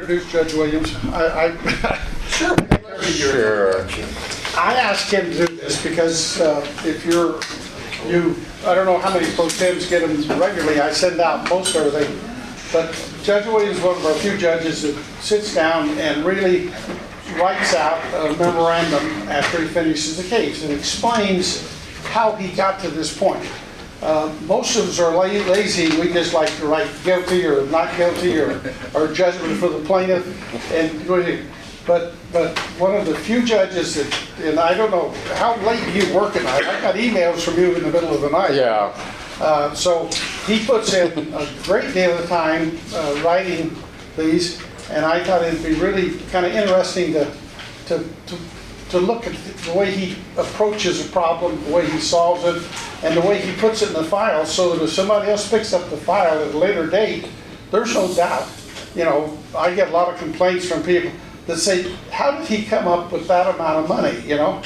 Introduce Judge Williams. I, I, Sure. I asked him to do this because uh, if you're, you, I don't know how many pro tems get them regularly, I send out most everything. But Judge Williams is one of our few judges that sits down and really writes out a memorandum after he finishes the case and explains how he got to this point. Uh, Most of us are la- lazy, we just like to write guilty or not guilty or, or judgment for the plaintiff and. But, but one of the few judges that, and I don't know, how late you work at night? I got emails from you in the middle of the night. Yeah. Uh, So he puts in a great deal of time uh, writing these, and I thought it'd be really kind of interesting to, to, to to look at the way he approaches a problem, the way he solves it, and the way he puts it in the file, so that if somebody else picks up the file at a later date, there's no doubt. You know, I get a lot of complaints from people that say, how did he come up with that amount of money, you know?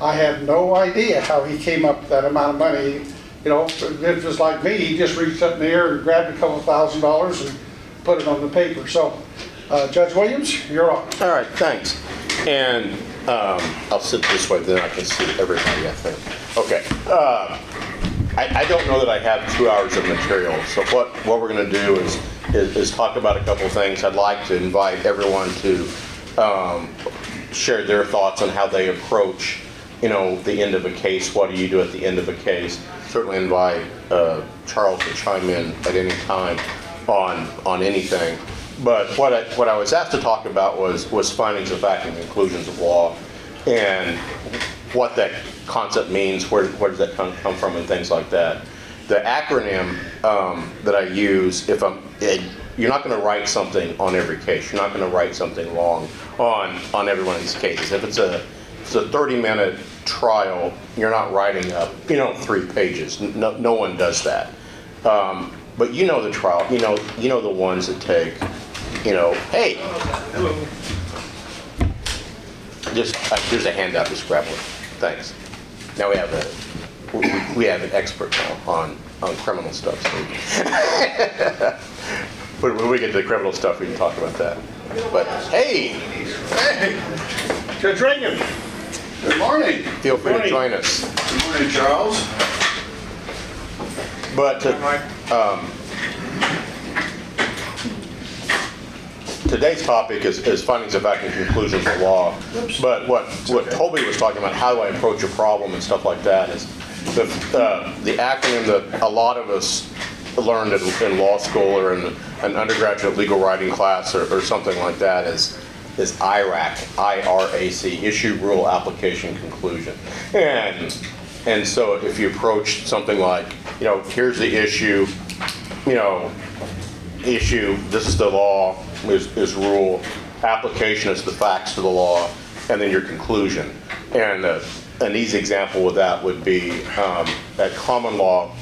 I have no idea how he came up with that amount of money. You know, if it was like me, he just reached up in the air and grabbed a couple thousand dollars and put it on the paper. So, uh, Judge Williams, you're on. All right, thanks. And um, I'll sit this way, then I can see everybody, I think. Okay. uh, I, I don't know that I have two hours of material, so what, what we're going to do is, is is talk about a couple things. I'd like to invite everyone to um, share their thoughts on how they approach, you know, the end of a case. What do you do at the end of a case? Certainly invite uh, Charles to chime in at any time on, on anything. But what I, what I was asked to talk about was, was findings of fact and conclusions of law, and what that concept means, where, where does that come, come from, and things like that. The acronym um, that I use, if I'm, eh, you're not going to write something on every case. You're not going to write something long on, on every one of these cases. If it's a, it's a 30-minute trial, you're not writing up, you know, three pages. No, no one does that. Um, but you know the trial, you know, you know the ones that take, you know, hey. Just, uh, here's a handout, grab one. Thanks. Now we have a, we, we have an expert now on, on criminal stuff. so- But when we get to the criminal stuff, we can talk about that. But hey, Hey, Judge Reagan. Good morning. feel free to join us. Good morning, Charles. But uh, um, today's topic is, is findings of fact and conclusions of law. But what, what Toby was talking about, how do I approach a problem and stuff like that, is the, uh, the acronym that a lot of us learned in, in law school or in an undergraduate legal writing class or, or something like that is is IRAC, I-R-A-C, Issue, Rule, Application, Conclusion. And and so if you approach something like, you know, here's the issue, you know, issue, this is the law, is, is rule, application is the facts to the law, and then your conclusion. And uh, an easy example with that would be um, that common law,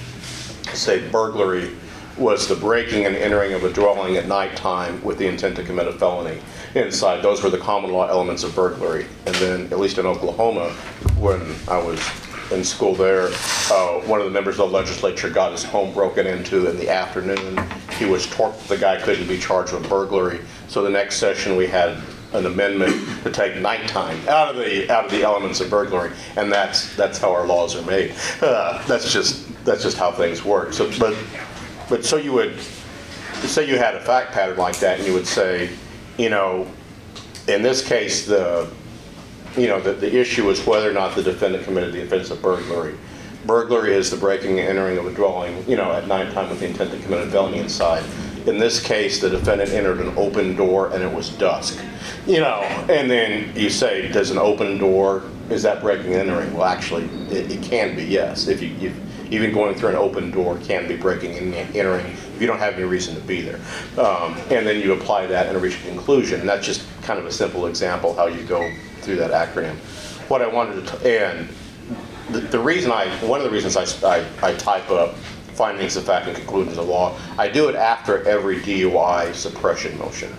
say burglary, was the breaking and entering of a dwelling at nighttime with the intent to commit a felony inside. Those were the common law elements of burglary. And then, at least in Oklahoma, when I was in school there, uh, one of the members of the legislature got his home broken into in the afternoon. He was torqued, the guy couldn't be charged with burglary. So the next session, we had an amendment to take nighttime out of the, out of the elements of burglary. And that's, that's how our laws are made. Uh, That's just, that's just how things work. So, but, but so you would, say you had a fact pattern like that, and you would say, you know, in this case, the, you know, the, the issue is whether or not the defendant committed the offense of burglary. Burglary is the breaking and entering of a dwelling, you know, at nighttime with the intent to commit a felony inside. In this case, the defendant entered an open door and it was dusk. You know, and then you say, does an open door, is that breaking and entering? Well, actually, it, it can be, yes. If you, even going through an open door can be breaking and entering if you don't have any reason to be there. Um, and then you apply that and reach a conclusion. And that's just kind of a simple example how you go through that acronym. What I wanted to, t- and the, reason I, one of the reasons I, I, I type up findings of fact and conclusions of law, I do it after every DUI suppression motion.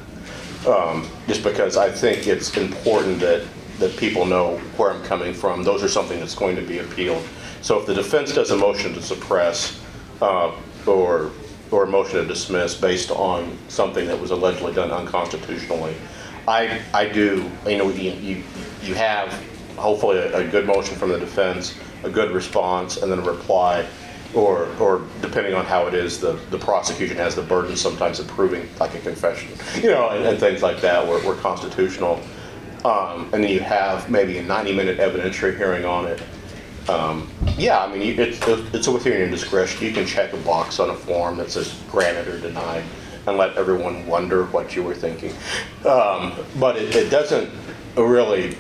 Um, just because I think it's important that, that people know where I'm coming from. Those are something that's going to be appealed. So if the defense does a motion to suppress, uh, or or a motion to dismiss based on something that was allegedly done unconstitutionally. I, I do, you know, you, you, you have hopefully a, a good motion from the defense, a good response, and then a reply, or, or depending on how it is, the, the prosecution has the burden sometimes of proving like a confession, you know, and, and things like that were, were constitutional. Um, and then you have maybe a 90-minute evidentiary hearing on it. Um, Yeah, I mean, you- it's, it's within your discretion. You can check a box on a form that says granted or denied and let everyone wonder what you were thinking. Um, But it, it doesn't really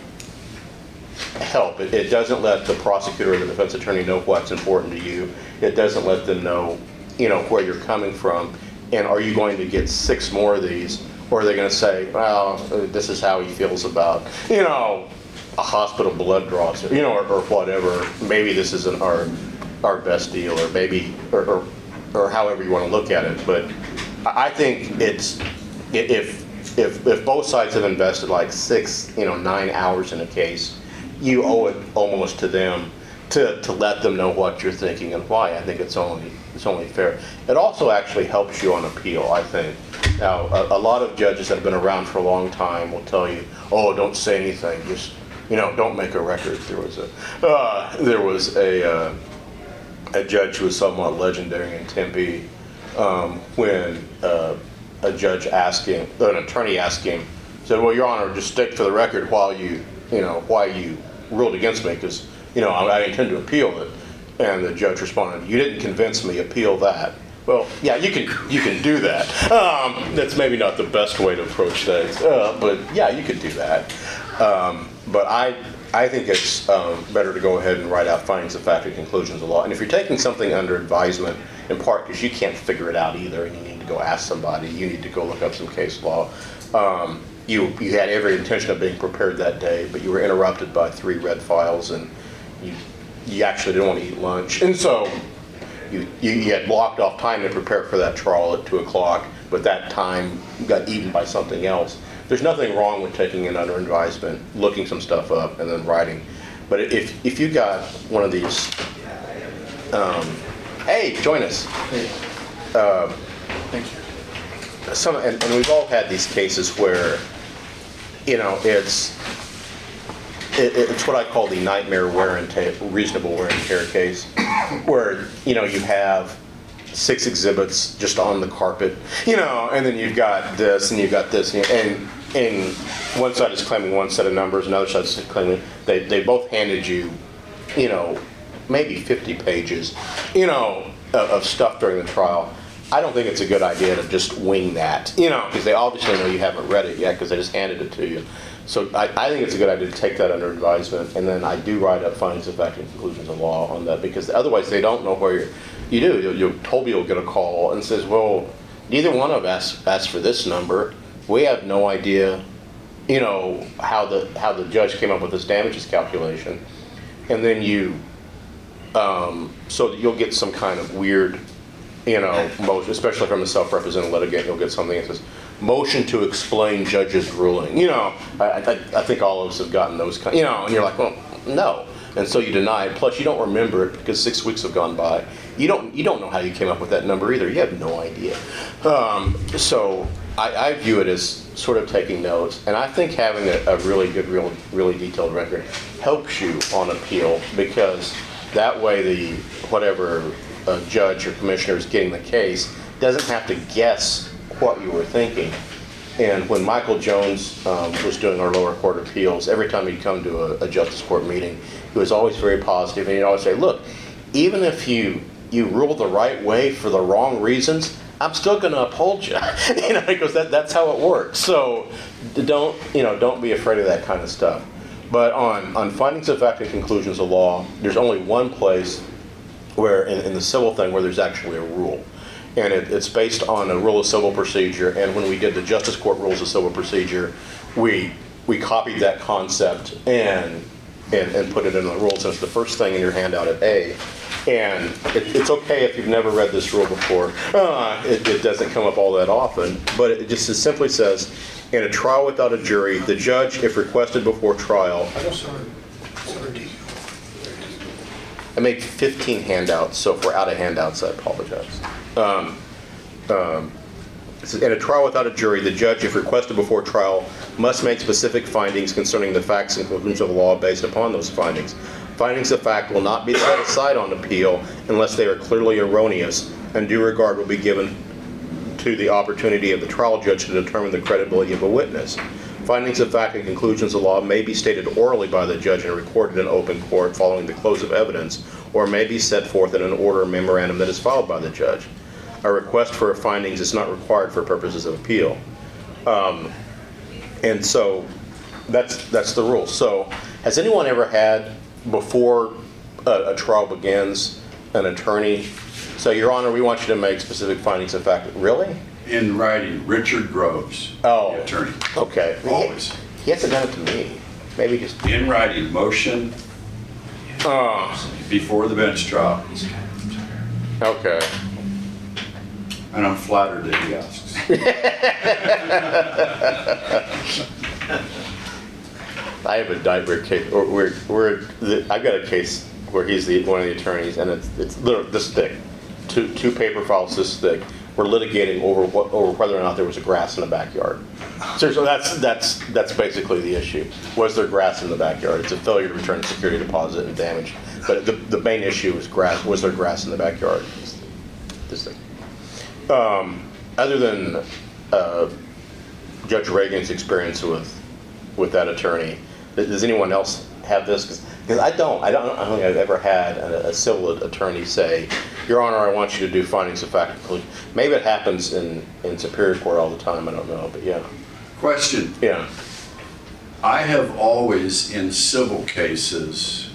help. It, it doesn't let the prosecutor or the defense attorney know what's important to you. It doesn't let them know, you know, where you're coming from. And are you going to get six more of these? Or are they gonna say, well, this is how he feels about, you know, a hospital blood draw, you know, or, or whatever. Maybe this isn't our, our best deal, or maybe, or, or, or however you wanna look at it. But I, I think it's, if, if, if both sides have invested like six, you know, nine hours in a case, you owe it almost to them to, to let them know what you're thinking and why. I think it's only, it's only fair. It also actually helps you on appeal, I think. Now, a, a lot of judges that have been around for a long time will tell you, oh, don't say anything, just, you know, don't make a record. There was a, uh, there was a, uh, a judge who was somewhat legendary in Tempe, um, when, uh, a judge asked him, an attorney asked him, said, well, Your Honor, just stick to the record while you, you know, why you ruled against me, because, you know, I I intend to appeal it. And the judge responded, you didn't convince me, appeal that. Well, yeah, you can, you can do that. Um, that's maybe not the best way to approach things, uh, but yeah, you could do that. Um, but I, I think it's um, better to go ahead and write out findings of fact and conclusions of law. And if you're taking something under advisement, in part because you can't figure it out either, and you need to go ask somebody, you need to go look up some case law. Um, you, you had every intention of being prepared that day, but you were interrupted by three red files, and you, you actually didn't want to eat lunch. And so you, you you had blocked off time to prepare for that trial at 2 o'clock, but that time got eaten by something else. There's nothing wrong with taking it under advisement, looking some stuff up, and then writing. But if, if you got one of these, um, hey, join us. Thank you. Some, and, and we've all had these cases where, you know, it's, it, it's what I call the nightmare wear and tear, reasonable wear and tear case, where, you know, you have six exhibits just on the carpet, you know, and then you've got this and you've got this, and, and, and one side is claiming one set of numbers, another side is claiming, they, they both handed you, you know, maybe 50 pages, you know, of, of stuff during the trial. I don't think it's a good idea to just wing that, you know, because they obviously know you haven't read it yet because they just handed it to you. So I, I think it's a good idea to take that under advisement, and then I do write up findings of fact and conclusions of law on that because otherwise they don't know where you're. You do. You'll, you'll Toby will get a call and says, "Well, neither one of us asked for this number. We have no idea, you know, how the how the judge came up with this damages calculation." And then you um, so you'll get some kind of weird, you know, motion, especially from a self-represented litigant, you'll get something that says, motion to explain judge's ruling. You know, I, I, I think all of us have gotten those kind, you know, and you're like, well, no. And so you deny it. Plus, you don't remember it because six weeks have gone by. You don't, you don't know how you came up with that number either. You have no idea. Um, so I, I view it as sort of taking notes, and I think having a, a really good, real, really detailed record helps you on appeal because that way the whatever uh, judge or commissioner is getting the case doesn't have to guess what you were thinking. And when Michael Jones um, was doing our lower court appeals, every time he'd come to a, a justice court meeting, he was always very positive, and he'd always say, "Look, even if you you rule the right way for the wrong reasons, I'm still going to uphold you." you know, because that, that's how it works. So don't you know? Don't be afraid of that kind of stuff. But on on findings of fact and conclusions of law, there's only one place where in, in the civil thing where there's actually a rule. And it, it's based on a rule of civil procedure. And when we did the justice court rules of civil procedure, we we copied that concept and and, and put it in the rules. And it's the first thing in your handout at A. And it, it's okay if you've never read this rule before. Uh, it, it doesn't come up all that often, but it just simply says, in a trial without a jury, the judge, if requested before trial, I made 15 handouts, so if we're out of handouts, I apologize. Um, um, in a trial without a jury, the judge, if requested before trial, must make specific findings concerning the facts and conclusions of the law based upon those findings. Findings of fact will not be set aside on appeal unless they are clearly erroneous, and due regard will be given to the opportunity of the trial judge to determine the credibility of a witness. Findings of fact and conclusions of law may be stated orally by the judge and recorded in open court following the close of evidence, or may be set forth in an order or memorandum that is filed by the judge. A request for findings is not required for purposes of appeal. Um, And so, that's, that's the rule. So, has anyone ever had, before a, a trial begins, an attorney say, Your Honor, we want you to make specific findings of fact? Really? In writing, Richard Groves, Oh. the attorney. Okay. Always. He hasn't done it to me. Maybe just, In writing, motion oh, before the bench trial, okay. and I'm flattered that he asks. I have a nightmare case, or we're, we're, the- I've got a case where he's the, one of the attorneys, and it's, it's literally this thick, two, two paper files this thick. We're litigating over what, over whether or not there was a grass in the backyard. Seriously, that's, that's, that's basically the issue. Was there grass in the backyard? It's a failure to return security deposit and damage. But the, the main issue is grass, was there grass in the backyard? This thing. Um, other than, uh, Judge Reagan's experience with, with that attorney. Does anyone else have this? Because I don't, I don't, I don't think I've ever had a, a civil attorney say, Your Honor, I want you to do findings of fact. Maybe it happens in, in Superior Court all the time, I don't know, but yeah, Question, yeah. I have always, in civil cases,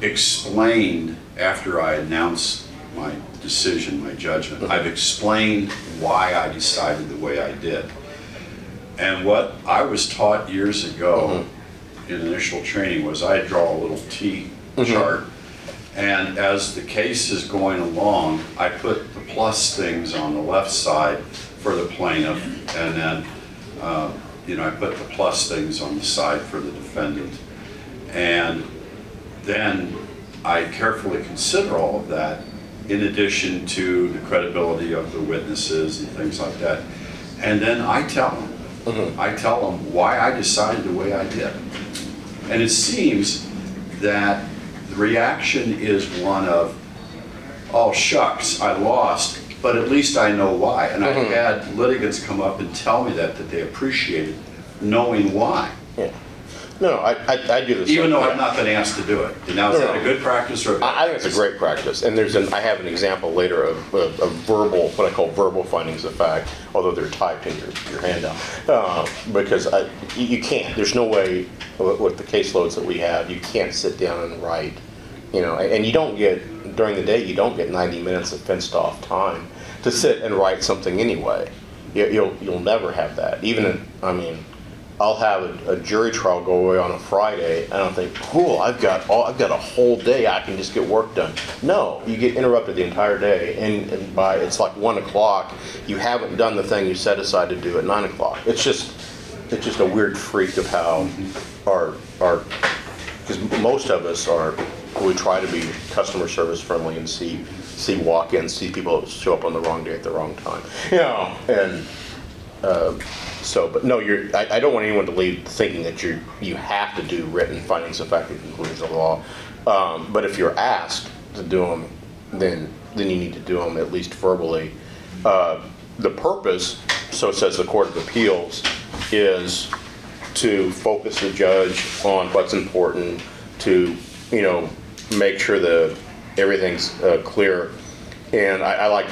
explained, after I announce my decision, my judgment, mm-hmm. I've explained why I decided the way I did. And what I was taught years ago mm-hmm. In initial training was I draw a little T chart. And as the case is going along, I put the plus things on the left side for the plaintiff, and then, uh, you know, I put the plus things on the side for the defendant. And then I carefully consider all of that in addition to the credibility of the witnesses and things like that. And then I tell them, I tell them why I decided the way I did. And it seems that the reaction is one of, oh shucks, I lost, but at least I know why. And I've mm-hmm. had litigants come up and tell me that, that they appreciated knowing why, Yeah. No, no, I, I, I do same. even though. I've not been asked to do it. Now, is that a good practice or? a bad I, I think it's a great practice, and there's an, I have an example later of, of, of verbal, what I call verbal findings of fact, although they're typed in your, your handout. Uh, because I, you, you can't, there's no way, with, with the caseloads that we have, you can't sit down and write, you know, and, and you don't get, during the day, you don't get ninety minutes of fenced off time to sit and write something anyway. You, you'll, you'll never have that, even, in, I mean, I'll have a, a jury trial go away on a Friday, and I'll think, cool, I've got all, I've got a whole day, I can just get work done. No, you get interrupted the entire day, and, and by, it's like one o'clock, you haven't done the thing you set aside to do at nine o'clock. It's just, it's just a weird freak of how our, our, because most of us are, we try to be customer service friendly and see, see walk-ins, see people show up on the wrong day at the wrong time. You know, and, uh, so, but no, you're, I, I don't want anyone to leave thinking that you, you have to do written findings of fact and conclusions of law. Um, but if you're asked to do them, then, then you need to do them at least verbally. Uh, the purpose, so says the Court of Appeals, is to focus the judge on what's important, to, you know, make sure that everything's uh, clear. And I, I like,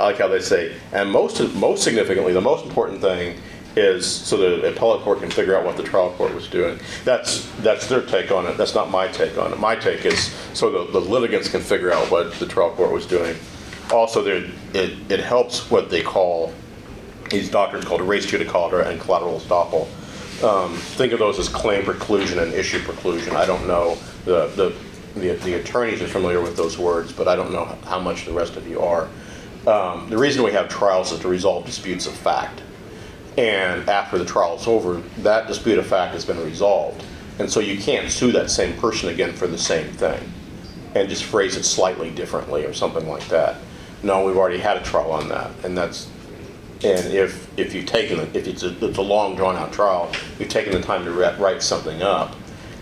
I like how they say, and most, most significantly, the most important thing is so the appellate court can figure out what the trial court was doing. That's, that's their take on it, that's not my take on it. My take is so the, the litigants can figure out what the trial court was doing. Also, there, it, it helps what they call, these doctrines called res judicata and collateral estoppel. Um, think of those as claim preclusion and issue preclusion. I don't know, the, the, the the attorneys are familiar with those words, but I don't know how much the rest of you are. Um, the reason we have trials is to resolve disputes of fact. And after the trial is over, that dispute of fact has been resolved. And so you can't sue that same person again for the same thing and just phrase it slightly differently or something like that. no, we've already had a trial on that, and that's, and if, if you've taken, it- if it's a, it's a long drawn-out trial, you've taken the time to ri- write something up,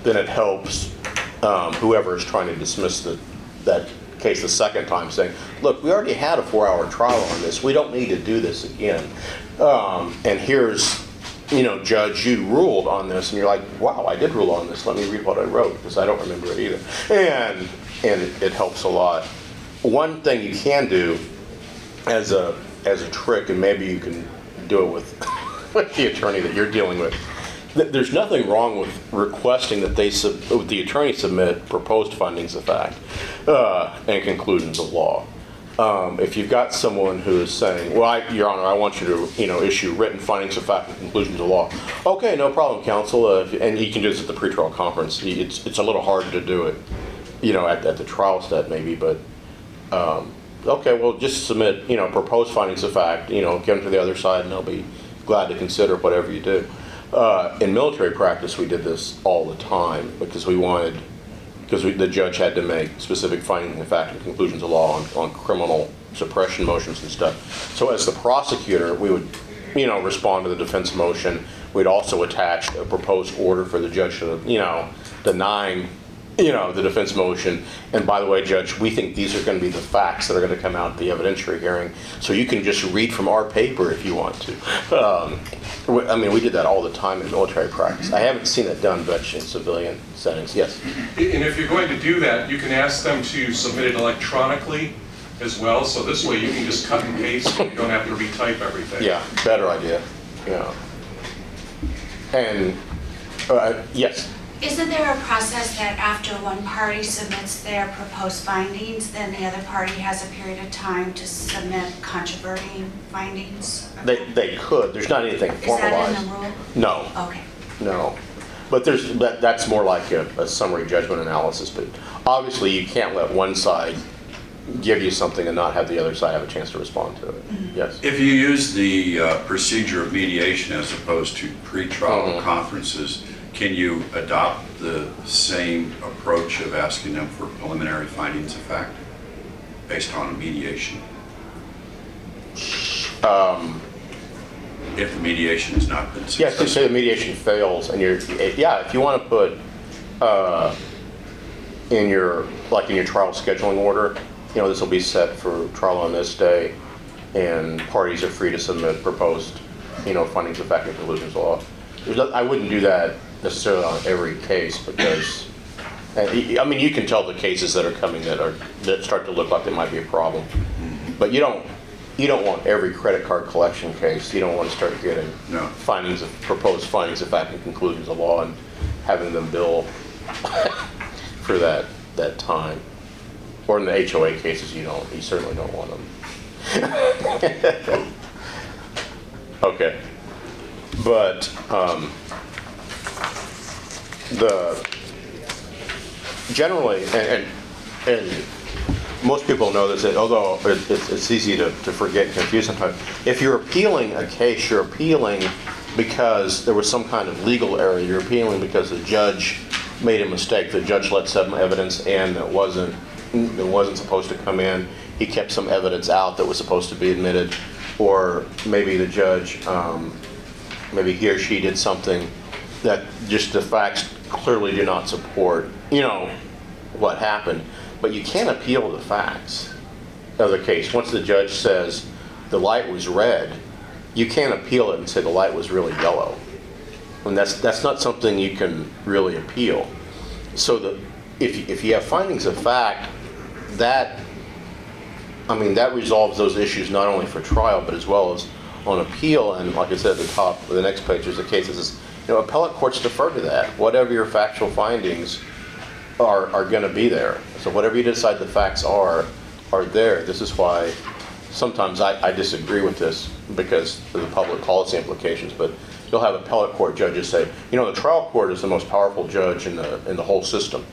then it helps um, whoever is trying to dismiss the, that case the second time, saying, look, we already had a four-hour trial on this, we don't need to do this again. Um, And here's, you know, Judge, you ruled on this, and you're like, wow, I did rule on this, let me read what I wrote, because I don't remember it either. And, and it helps a lot. One thing you can do as a, as a trick, and maybe you can do it with, with the attorney that you're dealing with, th- there's nothing wrong with requesting that they, sub- the attorney submit proposed findings of fact uh, and conclusions of law. Um, If you've got someone who is saying, well, I- Your Honor, I want you to, you know, issue written findings of fact and conclusions of law. Okay, no problem, counsel, Uh, and he can do this at the pretrial conference. He- It's, it's a little hard to do it, you know, at, at the trial step maybe, but Okay, well, just submit, you know, proposed findings of fact, you know, give them to the other side, and they'll be glad to consider whatever you do. Uh, In military practice, we did this all the time, because we wanted, because the judge had to make specific findings of fact and conclusions of law on, on criminal suppression motions and stuff. So as the prosecutor, we would, you know, respond to the defense motion. We'd also attach a proposed order for the judge to, you know, denying you know, the defense motion. And by the way, Judge, we think these are going to be the facts that are going to come out at the evidentiary hearing. So you can just read from our paper if you want to. Um, I mean, we did that all the time in military practice. I haven't seen it done much in civilian settings. Yes. And if you're going to do that, you can ask them to submit it electronically as well, so this way you can just cut and paste, and you don't have to retype everything. Yeah, better idea. Yeah. And, uh, yes. Isn't there a process that after one party submits their proposed findings, then the other party has a period of time to submit controverting findings? They, they could. There's not anything formalized. Is that in the rule? No. Okay. No, but there's, that, that's more like a, a summary judgment analysis, but obviously you can't let one side give you something and not have the other side have a chance to respond to it. Yes. If you use the uh, procedure of mediation as opposed to pretrial Mhm. conferences, can you adopt the same approach of asking them for preliminary findings of fact based on mediation? If the mediation has not been Yes, just say the mediation fails and you're, yeah, if you want to put, uh, in your, like in your trial scheduling order, you know, this will be set for trial on this day and parties are free to submit proposed, you know, findings of fact and conclusions law. There's no, I wouldn't do that necessarily on every case because, I mean, you can tell the cases that are coming that are, that start to look like they might be a problem. But you don't, you don't want every credit card collection case, you don't want to start getting No. findings of, proposed findings of fact and conclusions of law and having them bill for that, that time. Or in the HOA cases, you don't, you certainly don't want them. Okay. But, um, the, generally, and, and, and most people know this, although it- it's, it's easy to, to forget and confuse sometimes, if you're appealing a case, you're appealing because there was some kind of legal error, you're appealing because the judge made a mistake, the judge let some evidence in that wasn't, that wasn't supposed to come in, he kept some evidence out that was supposed to be admitted, or maybe the judge, um, maybe he or she did something that just the facts clearly do not support, you know, what happened. But you can't appeal the facts of the case. Once the judge says the light was red, you can't appeal it and say the light was really yellow. And that's, that's not something you can really appeal. So the, if, if you have findings of fact, that I mean, that resolves those issues not only for trial, but as well as on appeal. And like I said at the top the next page, there's a case says, you know, appellate courts defer to that. Whatever your factual findings are, are going to be there. So whatever you decide the facts are, are there. This is why sometimes I, I disagree with this because of the public policy implications, but you'll have appellate court judges say, you know, the trial court is the most powerful judge in the, in the whole system.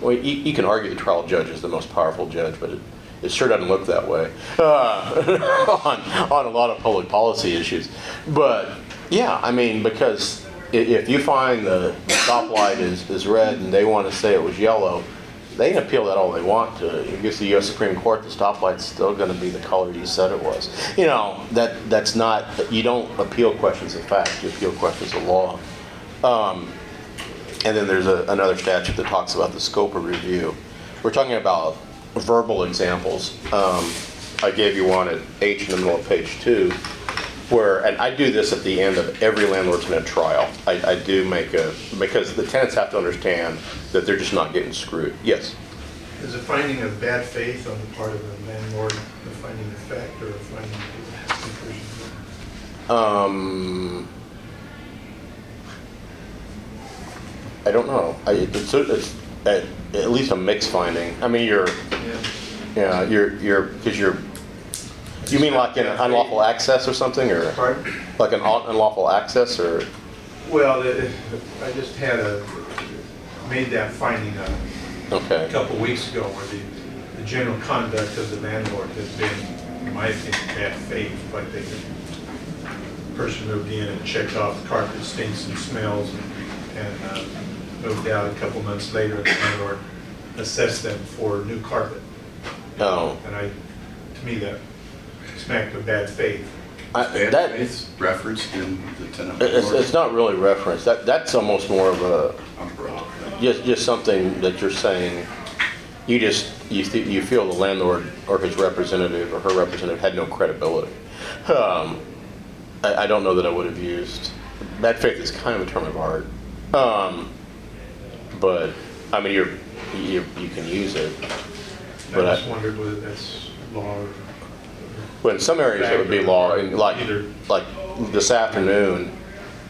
Well, you, you can argue the trial judge is the most powerful judge, but it, it sure doesn't look that way uh, on, on a lot of public policy issues. But yeah, I mean, because if you find the stoplight is, is red and they want to say it was yellow, they can appeal that all they want to. You get to the US Supreme Court, the stoplight's still gonna be the color you said it was. You know, that, that's not, you don't appeal questions of fact, you appeal questions of law. Um, And then there's a, another statute that talks about the scope of review. We're talking about verbal examples. Um, I gave you one at H in the middle of page two, where, and I do this at the end of every landlord tenant trial. I, I do make a, because the tenants have to understand that they're just not getting screwed. Yes? Is a finding of bad faith on the part of the landlord, a finding of fact or a finding of conclusion? Um, I don't know. I, it's, it's at, at least a mixed finding. I mean, you're, Yeah. yeah, you're, you're, because you're, you mean like an unlawful access or something, or Pardon? like an unlawful access, or? Well, I just had a, made that finding a a Okay. couple weeks ago where the, the general conduct of the landlord has been, in my opinion, bad faith. Like they, the person moved in and checked off the carpet stinks and smells and, and uh, moved out a couple months later, the landlord assessed them for new carpet. Oh. And I, to me, that smacked of bad faith. I- Bad that- faith referenced in the tenant It's, it's report. not really referenced. That, that's almost more of a, Umbrella just, just something that you're saying, you just, you, th- you feel the landlord or his representative or her representative had no credibility. Um, I, I don't know that I would have used, bad faith is kind of a term of art. Um, but, I mean, you're, you, you can use it. I But I- just wondered whether that's law or. Well, in some areas it would be law, and like, Either. like this afternoon,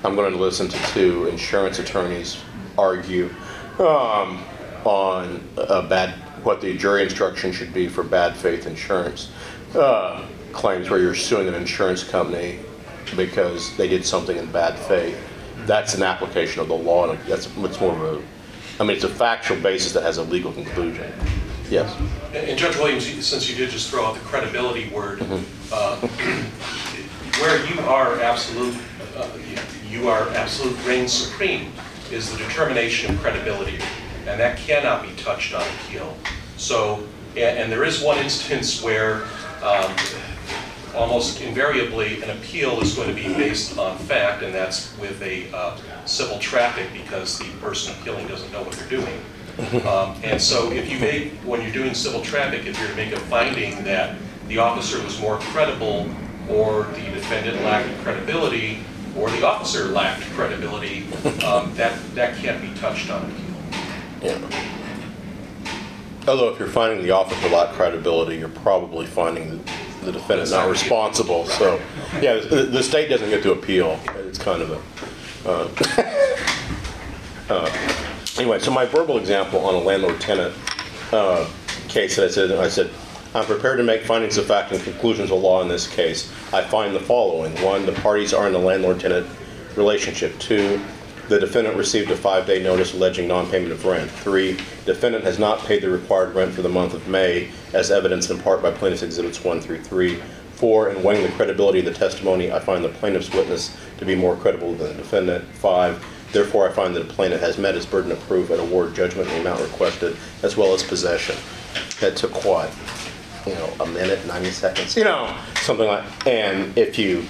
I'm going to listen to two insurance attorneys argue um, on a bad, what the jury instruction should be for bad faith insurance uh, claims where you're suing an insurance company because they did something in bad faith. That's an application of the law, and that's, it's more of a, I mean, it's a factual basis that has a legal conclusion. Yes? And Judge Williams, since you did just throw out the credibility word, uh, where you are absolute, uh, you are absolute reign supreme is the determination of credibility, and that cannot be touched on appeal. So, and and there is one instance where um, almost invariably, an appeal is going to be based on fact, and that's with a uh, civil traffic, because the person appealing doesn't know what they're doing. Um, And so if you make, when you're doing civil traffic, if you're to make a finding that the officer was more credible, or the defendant lacked credibility, or the officer lacked credibility, um, that, that can't be touched on appeal. Yeah. Although if you're finding the officer lack credibility, you're probably finding the- the defendant not responsible, so, yeah, the, the state doesn't get to appeal, it's kind of a, uh, uh, anyway, so my verbal example on a landlord-tenant, uh, case that I said, I said, I'm prepared to make findings of fact and conclusions of law in this case. I find the following. One, the parties are in a landlord-tenant relationship. Two, the defendant received a five-day notice alleging non-payment of rent. Three, defendant has not paid the required rent for the month of May, as evidenced in part by plaintiff's exhibits one through three. Four, in weighing the credibility of the testimony, I find the plaintiff's witness to be more credible than the defendant. Five, therefore I find that the plaintiff has met his burden of proof and award judgment in the amount requested, as well as possession. That took what? You know, a minute, 90 seconds, you know, something like, and if you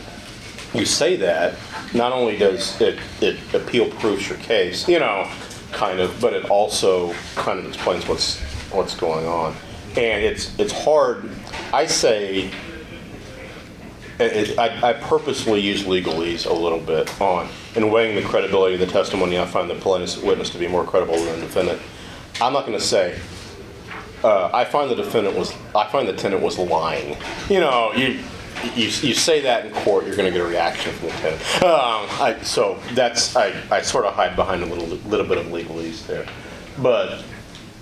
you say that, not only does it, it appeal proofs your case, you know, kind of, but it also kind of explains what's, what's going on. And it's, it's hard, I say, it, I, I purposely use legalese a little bit on, in weighing the credibility of the testimony, I find the plaintiff's witness to be more credible than the defendant. I'm not gonna say, uh, I find the defendant was, I find the tenant was lying. You know, you, you, you say that in court, you're gonna get a reaction from the tenant. Um, I, so that's, I, I sort of hide behind a little, little bit of legalese there. But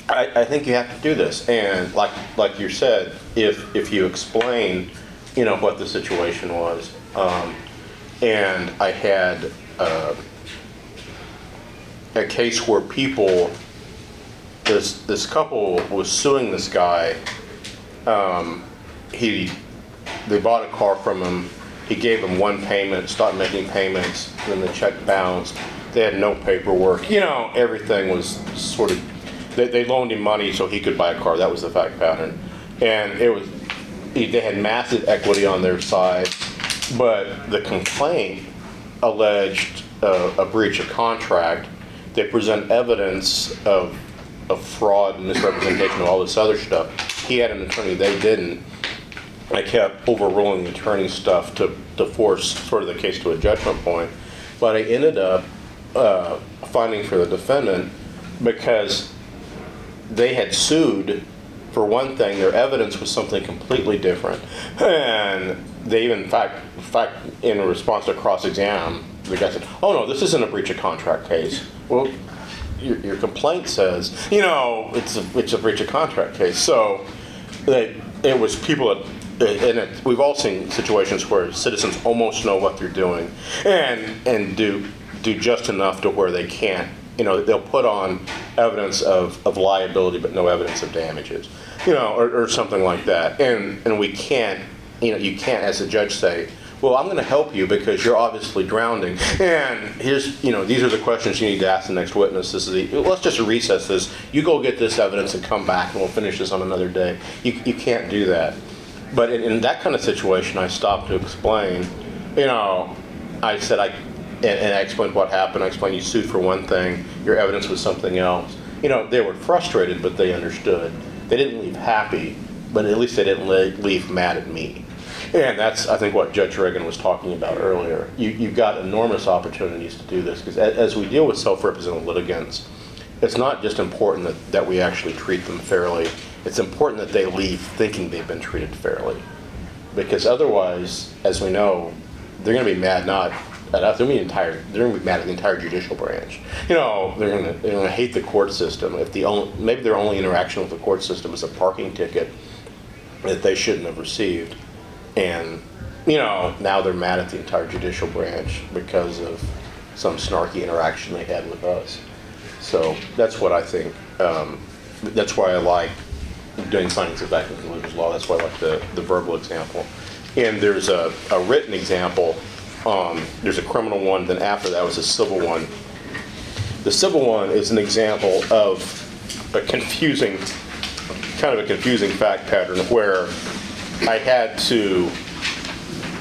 I, I think you have to do this, and like, like you said, if, if you explain, you know, what the situation was, um, and I had, uh, a case where people, this, this couple was suing this guy, um, he, they bought a car from him, he gave them one payment, stopped making payments, then the check bounced, they had no paperwork, you know, everything was sort of, They, they loaned him money so he could buy a car. That was the fact pattern. And it was, they had massive equity on their side, but the complaint alleged uh, a breach of contract. They present evidence of, of fraud, and misrepresentation, and all this other stuff. He had an attorney, they didn't. I kept overruling the attorney stuff to, to force sort of the case to a judgment point. But I ended up uh, finding for the defendant because they had sued for one thing, their evidence was something completely different. And they even, in fact, in fact, in response to cross-exam, the guy said, oh no, this isn't a breach of contract case. Well, your, your complaint says, you know, it's a, it's a breach of contract case. So they, it was people that, and it, we've all seen situations where citizens almost know what they're doing and, and do, do just enough to where they can't, you know, they'll put on evidence of, of liability but no evidence of damages, you know, or, or something like that. And, and we can't, you know, you can't as a judge say, well, I'm going to help you because you're obviously drowning. And here's, you know, these are the questions you need to ask the next witness. This is the, let's just recess this. You go get this evidence and come back and we'll finish this on another day. You, you can't do that. But in, in that kind of situation, I stopped to explain, you know, I said, I, and, and I explained what happened. I explained you sued for one thing, your evidence was something else. You know, they were frustrated, but they understood. They didn't leave happy, but at least they didn't leave mad at me. And that's, I think, what Judge Reagan was talking about earlier. You, you've got enormous opportunities to do this because as we deal with self-represented litigants, it's not just important that, that we actually treat them fairly. It's important that they leave thinking they've been treated fairly. Because otherwise, as we know, they're going to be mad not at us. They're to be entire. They're to be mad at the entire judicial branch. You know, they're going to they're to hate the court system. If the only, maybe their only interaction with the court system is a parking ticket that they shouldn't have received, and you know now they're mad at the entire judicial branch because of some snarky interaction they had with us. So that's what I think. Um, that's why I like doing findings of fact and conclusions law. That's why I like the, the verbal example. And there's a, a written example. Um, there's a criminal one. Then after that was a civil one. The civil one is an example of a confusing, kind of a confusing fact pattern where I had to.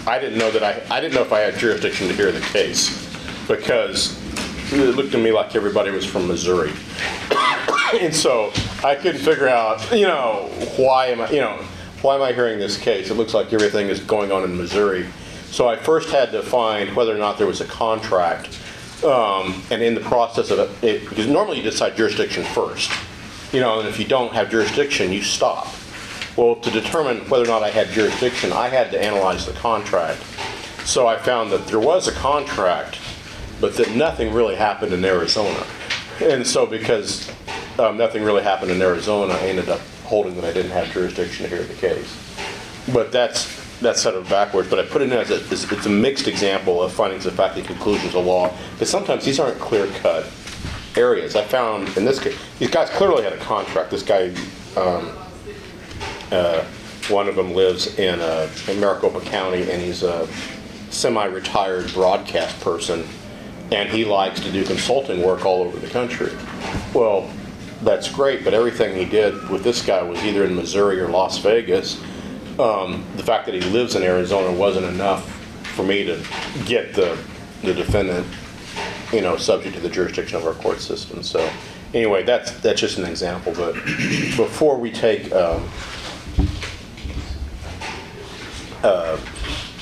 I didn't know that I. I didn't know if I had jurisdiction to hear the case because it looked to me like everybody was from Missouri. and so I couldn't figure out, you know, why am I, you know, why am I hearing this case? It looks like everything is going on in Missouri. So I first had to find whether or not there was a contract. Um, and in the process of it, because normally you decide jurisdiction first, you know, and if you don't have jurisdiction, you stop. Well, to determine whether or not I had jurisdiction, I had to analyze the contract. So I found that there was a contract, but that nothing really happened in Arizona. And so because um, nothing really happened in Arizona, I ended up holding that I didn't have jurisdiction to hear the case. But that's, that's sort of backwards, but I put it in as a, it's it's a mixed example of findings of fact and conclusions of law, because sometimes these aren't clear-cut areas. I found in this case, these guys clearly had a contract. This guy, um, uh, one of them lives in, uh, in Maricopa County, and he's a semi-retired broadcast person, and he likes to do consulting work all over the country. Well, that's great, but everything he did with this guy was either in Missouri or Las Vegas. Um, the fact that he lives in Arizona wasn't enough for me to get the, the defendant, you know, subject to the jurisdiction of our court system. So, anyway, that's, that's just an example, but before we take, um, uh,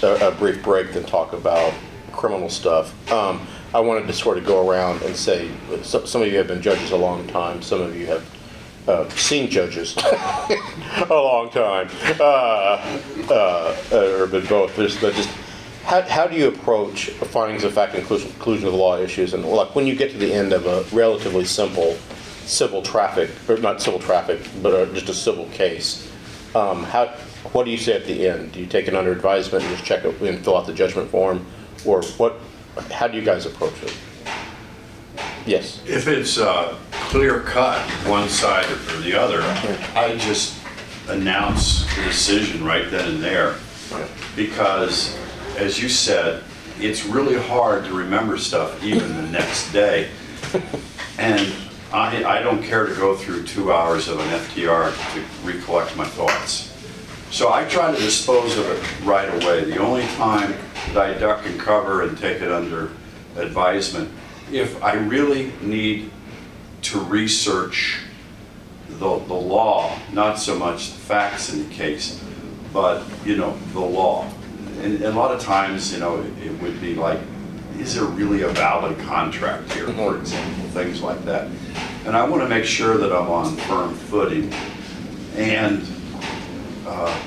a, a brief break and talk about criminal stuff. Um, I wanted to sort of go around and say, so, some of you have been judges a long time, some of you have uh, seen judges a long time, uh, uh, or been both. There's, but just how, how do you approach findings of fact and conclusion, of law issues, and like when you get to the end of a relatively simple civil traffic, or not civil traffic, but uh just a civil case, um, how, what do you say at the end? Do you take it under advisement and just check it and fill out the judgment form? Or what, how do you guys approach it? Yes, If it's uh, clear cut, one side or the other, I just announce the decision right then and there. Because, as you said, it's really hard to remember stuff even the next day. And I, I don't care to go through two hours of an FTR to recollect my thoughts. So I try to dispose of it right away. The only time that I duck and cover and take it under advisement, if I really need to research the, the law, not so much the facts in the case, but, you know, the law. And, and a lot of times, you know, it- it would be like, is there really a valid contract here, for example, things like that. And I want to make sure that I'm on firm footing. And uh,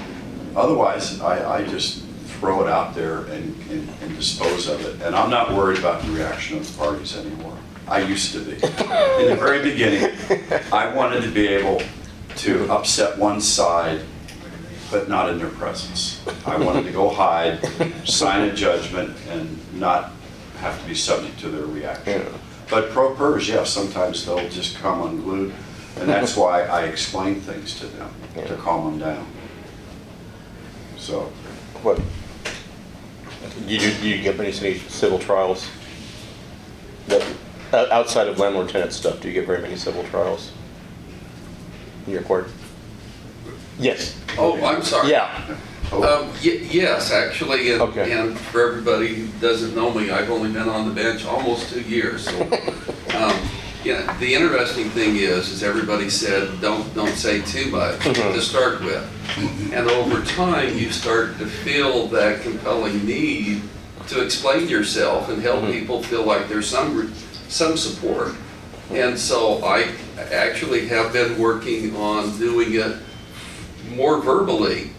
otherwise, I, I just throw it out there and, and and dispose of it. And I'm not worried about the reaction of the parties anymore. I used to be. In the very beginning, I wanted to be able to upset one side, but not in their presence. I wanted to go hide, sign a judgment, and not have to be subject to their reaction. Yeah. But pro pers, yeah, sometimes they'll just come unglued, and that's why I explain things to them, to calm them down. So, What? You, do you get many civil trials? That, outside of landlord tenant stuff, do you get very many civil trials? In your court? Yes. Oh, I'm sorry. Yeah. Um, y- Yes, actually, and, Okay. and for everybody who doesn't know me, I've only been on the bench almost two years. So, um, Yeah, the interesting thing is, is everybody said, don't, don't say too much to start with. And over time, you start to feel that compelling need to explain yourself and help people feel like there's some, re- some support. And so I actually have been working on doing it more verbally,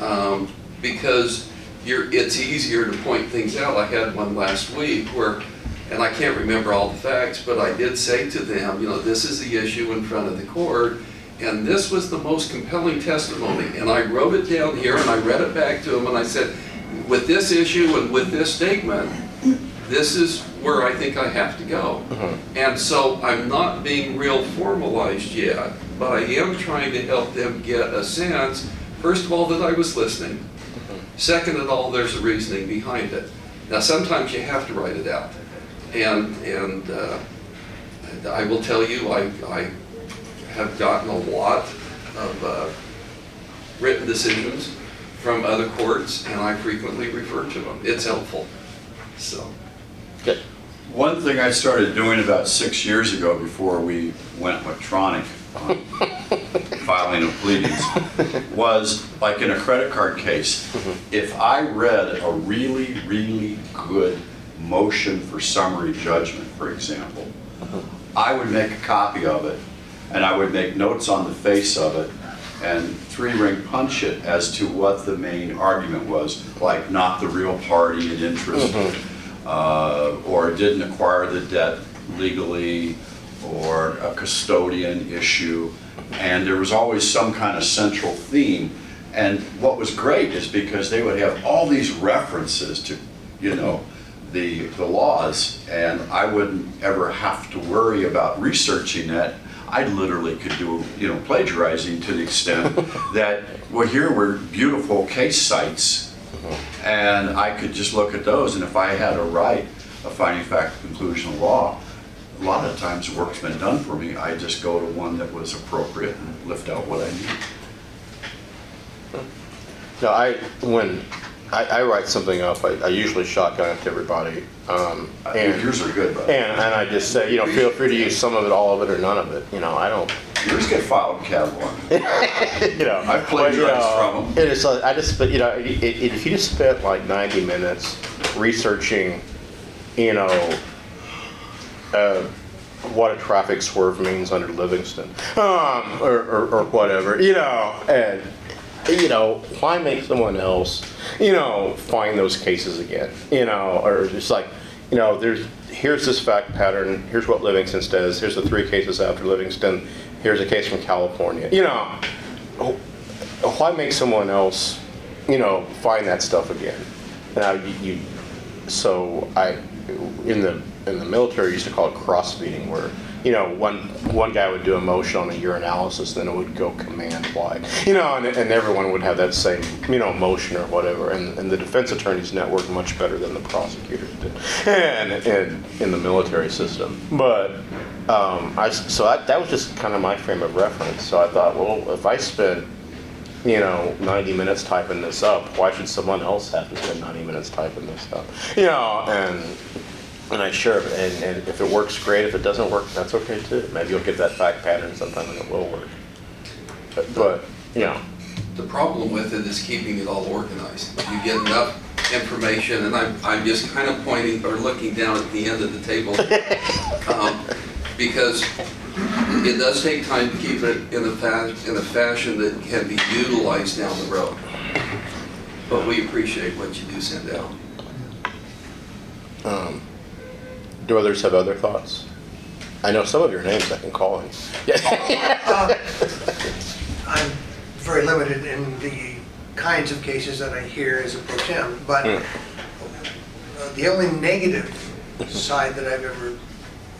um, because you're, it's easier to point things out. I had one last week where, and I can't remember all the facts, but I did say to them, you know, this is the issue in front of the court, and this was the most compelling testimony. And I wrote it down here and I read it back to them and I said, with this issue and with this statement, this is where I think I have to go. And so I'm not being real formalized yet, but I am trying to help them get a sense, first of all, that I was listening. Second of all, there's a reasoning behind it. Now, sometimes you have to write it out. And, and uh, I will tell you, I, I have gotten a lot of uh, written decisions from other courts, and I frequently refer to them. It's helpful, so. Good. one thing I started doing about six years ago before we went electronic on um, filing of pleadings was, like in a credit card case, mm-hmm. if I read a really, really good motion for summary judgment, for example, uh-huh. I would make a copy of it, and I would make notes on the face of it, and three-ring punch it as to what the main argument was, like not the real party in interest, mm-hmm. Uh, or didn't acquire the debt legally, or a custodian issue, and there was always some kind of central theme. And what was great is because they would have all these references to, you know, the, the laws, and I wouldn't ever have to worry about researching that. I literally could do, you know, plagiarizing to the extent that, well, here were beautiful case cites, and I could just look at those, and if I had a right, a finding fact conclusion of law, a lot of times work's been done for me, I just go to one that was appropriate and lift out what I need. No, I, when, I, I write something up, I, I usually shotgun it to everybody. Um, and, Yours are good, but and, and I just say, you know, feel free to use some of it, all of it, or none of it, you know, I don't, yours get filed in Cat one. you know. I've but, you plagiarized know, from 'em. It is, like- I just, but, you know, i- i- if you just spent like ninety minutes researching, you know, uh, what a traffic swerve means under Livingston, um, or, or, or whatever, you know, and, you know, why make someone else, you know, find those cases again, you know, or just like, you know, there's, here's this fact pattern, here's what Livingston says, here's the three cases after Livingston, here's a case from California, you know, why make someone else, you know, find that stuff again? Now, you, you so I, in the in the military used to call it cross feeding, where you know one one guy would do a motion on a urinalysis, then it would go command wide, you know, and, and everyone would have that same you know motion or whatever. And, and the defense attorneys network much better than the prosecutors did, and, and in the military system. But um, I so I, that was just kind of my frame of reference. So I thought, well, if I spend you know, 90 minutes typing this up. Why should someone else have to spend 90 minutes typing this up? You know, and and I sure, and, and if it works, great. If it doesn't work, that's okay too. Maybe you'll get that back pattern sometime and it will work. But, but you know, The problem with it is keeping it all organized. You get enough information, and I'm, I'm just kind of pointing or looking down at the end of the table. um, Because it does take time to keep it in a fa, in a fashion that can be utilized down the road. But we appreciate what you do send out. um, do others have other thoughts? I know some of your names I can call. And, yeah. Uh, I'm very limited in the kinds of cases that I hear as a pro tem, but Mm. uh, the only negative side that I've ever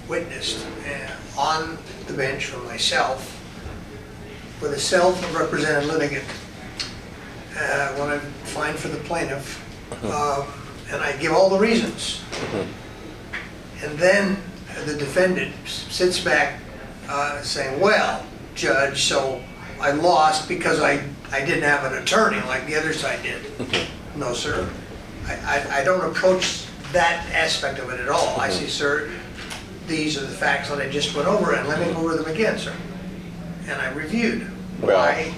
witnessed uh, on the bench for myself, with a self-represented litigant, uh, when I'm find for the plaintiff, uh, and I give all the reasons, and then the defendant sits back uh, saying, well, Judge, so I lost because I, I didn't have an attorney like the other side did. No, sir. I, I, I don't approach that aspect of it at all. I say, sir, these are the facts that I just went over, and let me go over them again, sir. And I reviewed Well- why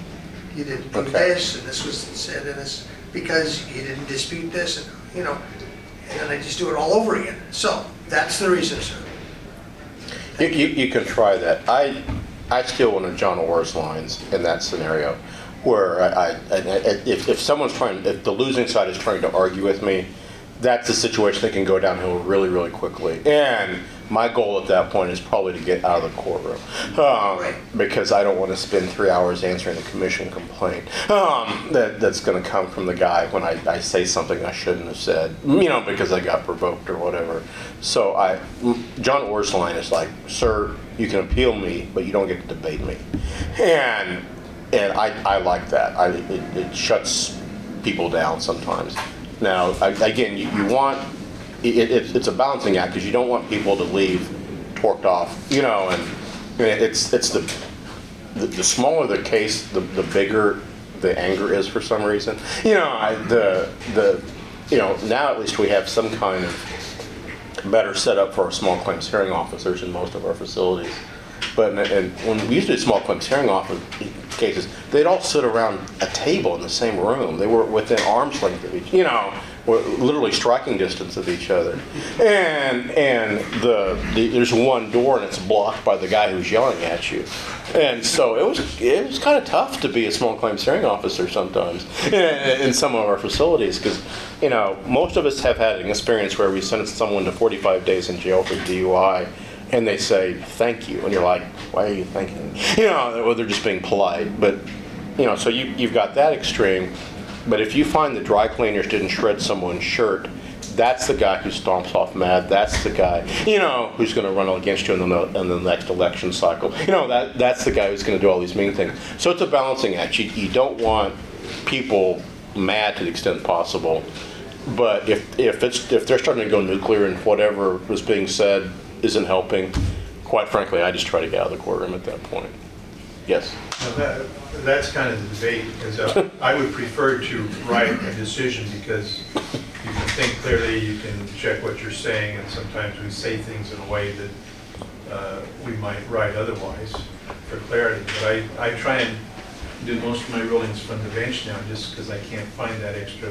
you didn't do Okay. this, and this was said in this, because you didn't dispute this, and, you know, and then I just do it all over again. So, that's the reason, sir. You, you, you can try that. I, I steal one of John Orr's lines in that scenario, where I, I, I- if, if someone's trying, if the losing side is trying to argue with me, that's a situation that can go downhill really, really quickly. And my goal at that point is probably to get out of the courtroom, um, because I don't want to spend three hours answering a commission complaint um, that, that's going to come from the guy when I, I say something I shouldn't have said, you know, because I got provoked or whatever. So I, John Orr's line is like, "Sir, you can appeal me, but you don't get to debate me," and and I, I like that. I, it, it shuts people down sometimes. Now, I, again, you, you want it, it, it's a balancing act because you don't want people to leave torqued off, you know, and, it's it's the, the the smaller the case, the, the bigger the anger is for some reason. You know, I, the the you know now at least we have some kind of better setup for our small claims hearing officers in most of our facilities. But and when we used to do small claims hearing officer cases, they'd all sit around a table in the same room. They were within arm's length of each, you know, were literally striking distance of each other. And and the, the there's one door and it's blocked by the guy who's yelling at you. And so it was it was kind of tough to be a small claims hearing officer sometimes in, in some of our facilities because you know most of us have had an experience where we sent someone to 45 days in jail for DUI and they say thank you and you're like why are you thanking you know well, they're just being polite but you know so you, you've got that extreme but if you find the dry cleaners didn't shred someone's shirt that's the guy who stomps off mad. That's the guy you know who's going to run against you in the, in the next election cycle. You know that that's the guy who's going to do all these mean things. So it's a balancing act. You, you don't want people mad to the extent possible. But if, if it's, if they're starting to go nuclear and whatever was being said isn't helping, quite frankly, I just try to get out of the courtroom at that point. Yes. Now, that- That's kind of the debate, because uh, I would prefer to write a decision because you can think clearly, you can check what you're saying, and sometimes we say things in a way that uh, we might write otherwise for clarity. But I, I try and do most of my rulings from the bench now, just because I can't find that extra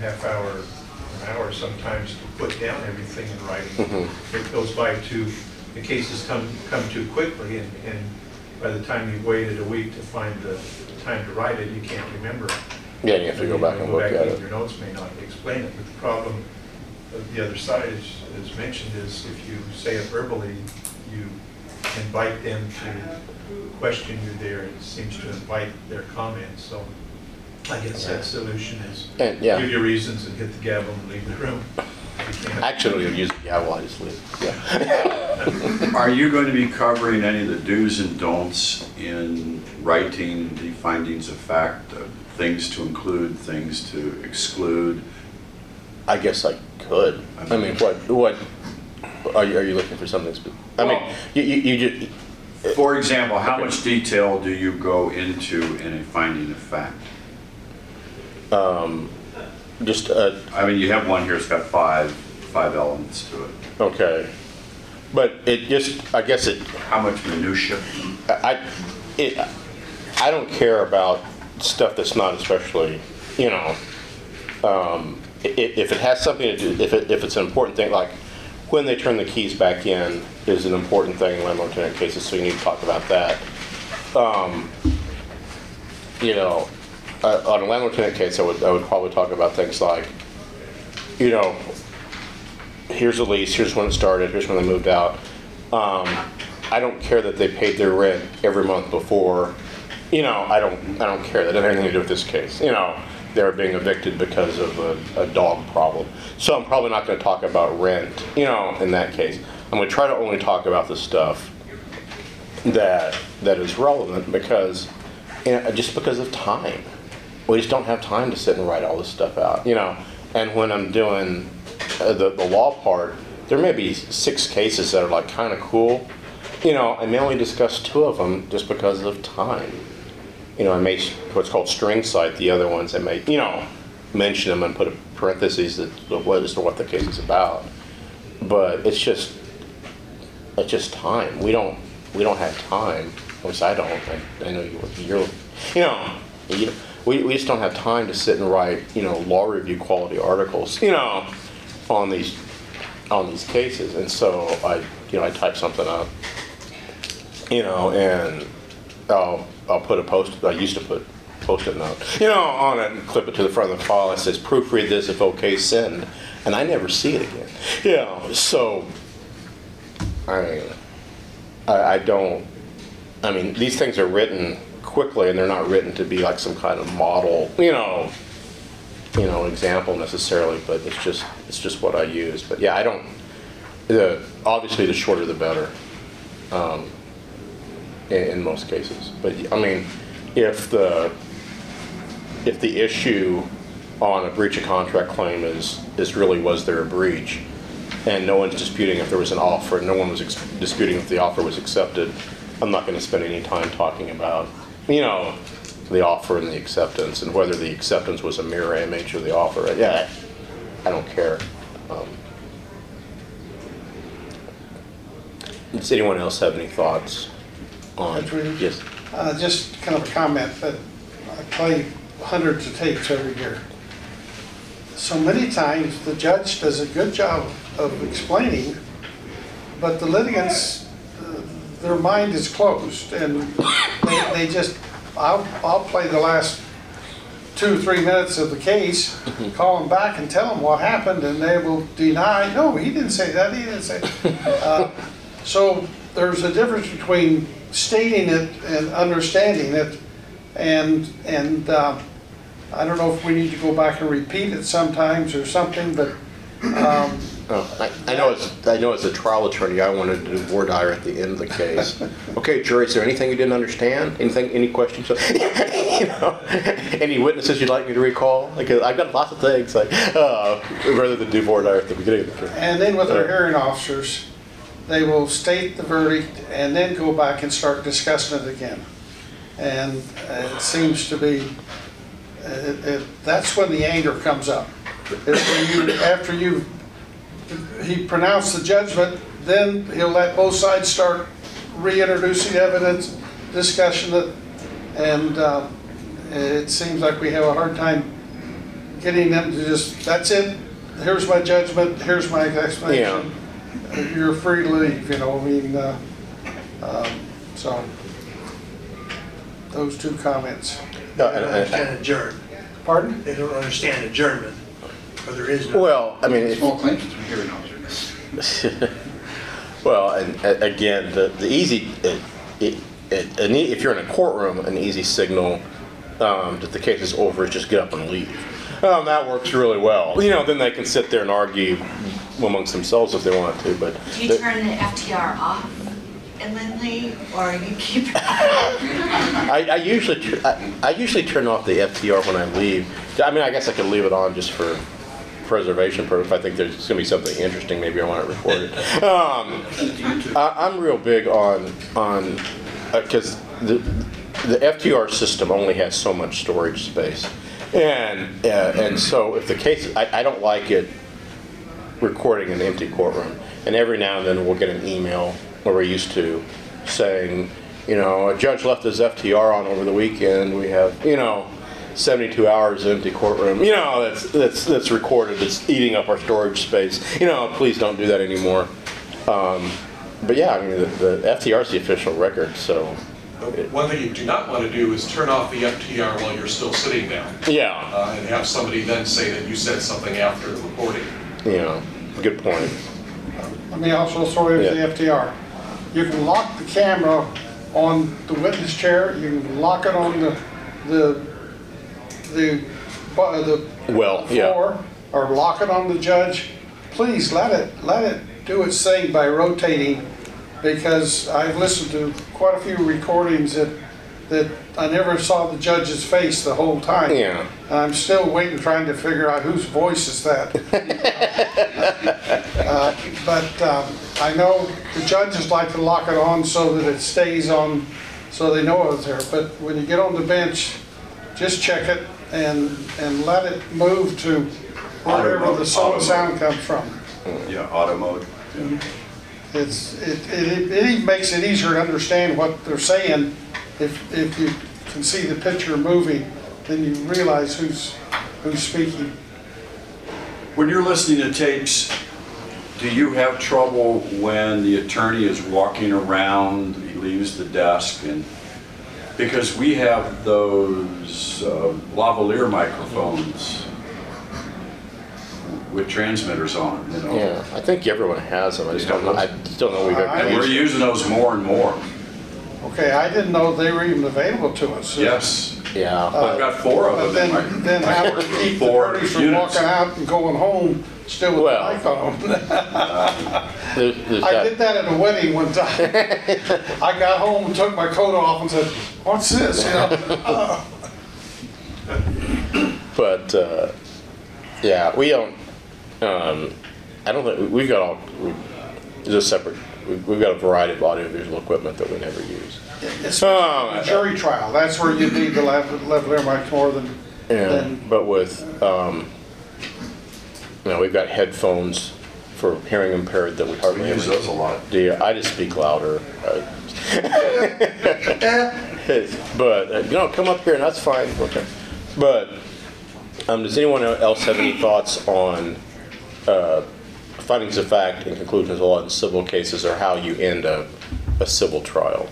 half hour, an hour sometimes to put down everything in writing. It goes by too, the cases come, come too quickly, and, and by the time you've waited a week to find the time to write it, you can't remember. it. Yeah, you have to go back and look at it. Your notes may not explain it, but the problem of the other side, as, as mentioned, is if you say it verbally, you invite them to question you there, it seems to invite their comments, so I guess that solution is And, yeah. give your reasons and hit the gavel and leave the room. Actually, you'll use the gavel, I just leave, yeah. Are you going to be covering any of the do's and don'ts in writing the findings of fact, uh, things to include, things to exclude? I guess I could. I mean, what, what, are you, are you looking for something specific? I mean, Well- you, you, you just, For example, how much detail do you go into in a finding of fact? just, uh, I mean, you have one here, it's got five, five elements to it. okay. But it just, I guess it, How much minutia? I, it, I don't care about stuff that's not especially, you know, um, i- i- if it has something to do, if it, if it's an important thing, like when they turn the keys back in is an important thing in landlord tenant cases, so you need to talk about that. Um, you know, uh, on a landlord tenant case, I would, I would probably talk about things like, you know, here's a lease, here's when it started, here's when they moved out. Um, I don't care that they paid their rent every month before. You know, I don't, I don't care. That doesn't have anything to do with this case. You know, they're being evicted because of a, a dog problem. So I'm probably not gonna talk about rent, you know, in that case. I'm gonna try to only talk about the stuff that, that is relevant because, you know, just because of time. We just don't have time to sit and write all this stuff out, you know? And when I'm doing uh, the, the law part, there may be six cases that are like kind of cool, you know, I may only discuss two of them just because of time. You know, I may, what's called string cite the other ones, I may, you know, mention them and put a parentheses that, what is, what the case is about. But it's just, it's just time. We don't, we don't have time, at least I don't, I, I know you, you're, you know, you, we, we just don't have time to sit and write, you know, law review quality articles, you know, on these, on these cases. And so I, you know, I type something up, you know, and I'll, I'll put a post, I used to put post-it note, you know, on it and clip it to the front of the file. It says, proofread this if okay, send. And I never see it again. You know, so, I mean, I, I don't, I mean, these things are written quickly and they're not written to be like some kind of model, you know, you know, example necessarily, but it's just, it's just what I use. But yeah, I don't, the, obviously the shorter the better, um, in, in most cases. But, I mean, if the, if the issue on a breach of contract claim is, is really was there a breach, and no one's disputing if there was an offer, no one was disputing if the offer was accepted, I'm not gonna spend any time talking about, you know, the offer and the acceptance, and whether the acceptance was a mirror image of the offer. Yeah, I don't care. Um, Does anyone else have any thoughts on? Yes. Uh, Just kind of a comment, but I play hundreds of tapes every year. So many times, the judge does a good job of explaining, but the litigants, uh, their mind is closed, and they they just, I'll, I'll play the last two, or three minutes of the case, call them back and tell them what happened, and they will deny, no, he didn't say that, he didn't say. Uh, So there's a difference between stating it and understanding it, and, and uh, I don't know if we need to go back and repeat it sometimes or something, but um, Oh, I I know as, I know as a trial attorney, I wanted to do voir dire at the end of the case. Okay, jury, is there anything you didn't understand? Anything, any questions? You know, Any witnesses you'd like me to recall? Like, I've got lots of things, like, uh, rather than do voir dire at the beginning of the case. And then with our hearing officers, they will state the verdict and then go back and start discussing it again. And uh, it seems to be, uh, it- it- that's when the anger comes up. Is when you, after you, he pronounced the judgment, then he'll let both sides start reintroducing evidence, discussion it, and uh, it seems like we have a hard time getting them to just, that's it, here's my judgment, here's my explanation. Yeah. You're free to leave, you know, I mean, uh, um, so, those two comments. No, They don't and- understand adjourn. Pardon? They don't understand adjournment, or there is no. Well, I mean, if, Small claims to hearing officer. well, and uh, again, the, the easy, it, it, it, an e- if you're in a courtroom, an easy signal um, that the case is over is just get up and leave. um, that works really well. You know, then they can sit there and argue amongst themselves if they want to, but. Do you the- turn the FTR off in Lindley, or you keep it? I, I usually, tur- I, I usually turn off the FTR when I leave. I mean, I guess I could leave it on just for preservation purpose. I think there's gonna be something interesting, maybe I want it recorded. Um, I, I'm real big on, on, because the, the FTR system only has so much storage space. And, uh, and so if the case, I, I don't like it recording an empty courtroom. And every now and then we'll get an email, or we're used to, saying, you know, a judge left his FTR on over the weekend. We have, you know, 72 hours empty courtroom. You know, that's that's that's recorded. It's eating up our storage space. You know, please don't do that anymore. Um, but yeah, I mean, the, the FTR is the official record, so But One thing you do not want to do is turn off the FTR while you're still sitting down, yeah, uh, and have somebody then say that you said something after the recording. Yeah, good point. Let me also throw in Yeah. the FTR. You can lock the camera on the witness chair, you can lock it on the, the, the, the Well, yeah. floor, or lock it on the judge. Please let it, let it do its thing by rotating, because I've listened to quite a few recordings that, that I never saw the judge's face the whole time. Yeah. And I'm still waiting, trying to figure out whose voice is that. Uh, But um, I know the judges like to lock it on so that it stays on, so they know it's there. But when you get on the bench, just check it and, and let it move to wherever the sound comes from. Mm, yeah, auto mode. It's, it, it, it even makes it easier to understand what they're saying if, if you can see the picture moving, then you realize who's, who's speaking. When you're listening to tapes, do you have trouble when the attorney is walking around, he leaves the desk and, because we have those uh, lavalier microphones with transmitters on them, you know? Yeah, I think everyone has them. I just don't know. I just don't know we've I- And ever we're used. using those more and more. Okay, I didn't know they were even available to us. Yes, Yeah. I've got four of But them in my. then, then how to keep the Four party from units. walking out and going home still with the Well. mic on. There's, there's I did that at a wedding one time. I got home and took my coat off and said, what's this? You know? But, uh, yeah, we don't, um, I don't think, we've got all, we- it's a separate, we- we've got a variety of audiovisual equipment that we never use. It's Oh, a jury trial. That's where you need the level, lavalier mic more than, And, than, but with, um, you know, we've got headphones for hearing impaired that we hardly We use those a lot. do. you- I just speak louder. uh, But, uh, you know, come up here and that's fine, okay. But, um, does anyone else have any thoughts on, uh, findings of fact and conclusions of law in civil cases or how you end a, a civil trial?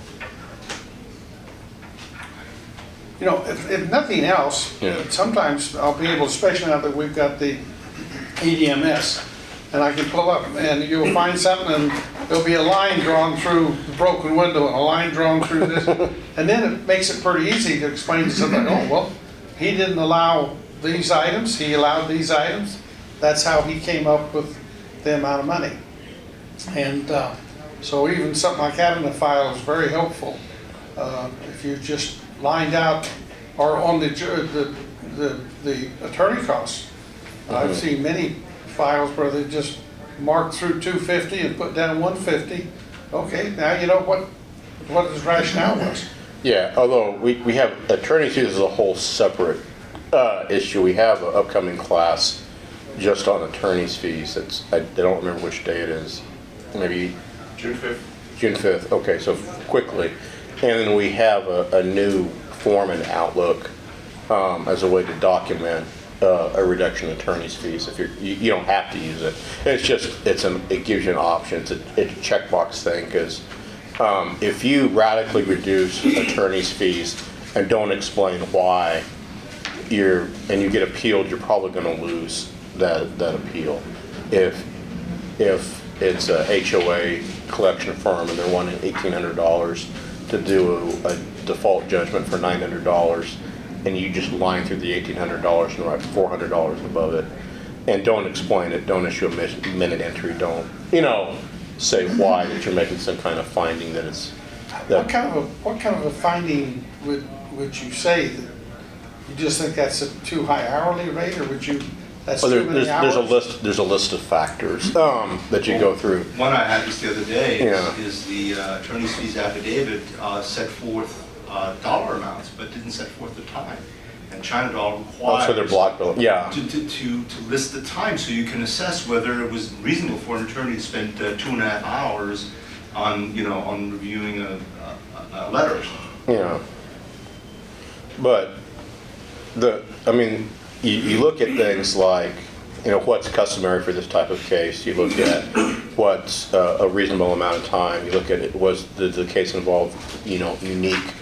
you know, if, if nothing else, Yeah. sometimes I'll be able, especially now that we've got the EDMS, and I can pull up and you'll find something and there'll be a line drawn through the broken window and a line drawn through this. And then it makes it pretty easy to explain to somebody, oh, well, he didn't allow these items, he allowed these items. That's how he came up with the amount of money. And uh, so even something like in the file is very helpful. Uh, If you just lined out or on the, the, the the attorney costs. I've seen many files where they just mark through 250 and put down 150. Okay, now you know what, what his rationale was. Yeah, although we, we have attorney's fees is a whole separate uh, issue. We have an upcoming class just on attorney's fees. It's, I don't remember which day it is. Maybe June 5th? June 5th. Okay, so quickly. And then we have a, a new form and Outlook um, as a way to document uh, a reduction in attorney's fees. If you're, you, you don't have to use it. It's just, it's an, it gives you an option. It's a, it's a checkbox thing because um, if you radically reduce attorney's fees and don't explain why you're, and you get appealed, you're probably going to lose that, that appeal. If, if it's a HOA collection firm and they're wanting eighteen hundred dollars to do a, a default judgment for nine hundred dollars, and you just line through the eighteen hundred dollars and write four hundred dollars above it, and don't explain it, don't issue a minute entry, don't, you know, say why that you're making some kind of finding that it's, What kind of a, what kind of a finding would, would you say? that You just think that's a too high hourly rate, or would you, that's well, there- too many there's, there's a list, there's a list of factors, um, that you go through. One I had just the other day Yeah. is, is the uh, attorney's fees affidavit uh, set forth uh, dollar amounts, but didn't set forth the time. And China Doll requires. That's for their block bill, yeah. To, to, to, to list the time so you can assess whether it was reasonable for an attorney to spend uh, two and a half hours on, you know, on reviewing a, a, a letter or something. you. But the, I mean, you, you look at things like, you know, what's customary for this type of case. You look at what's uh, a reasonable amount of time. You look at it, was the, the case involved you know, unique,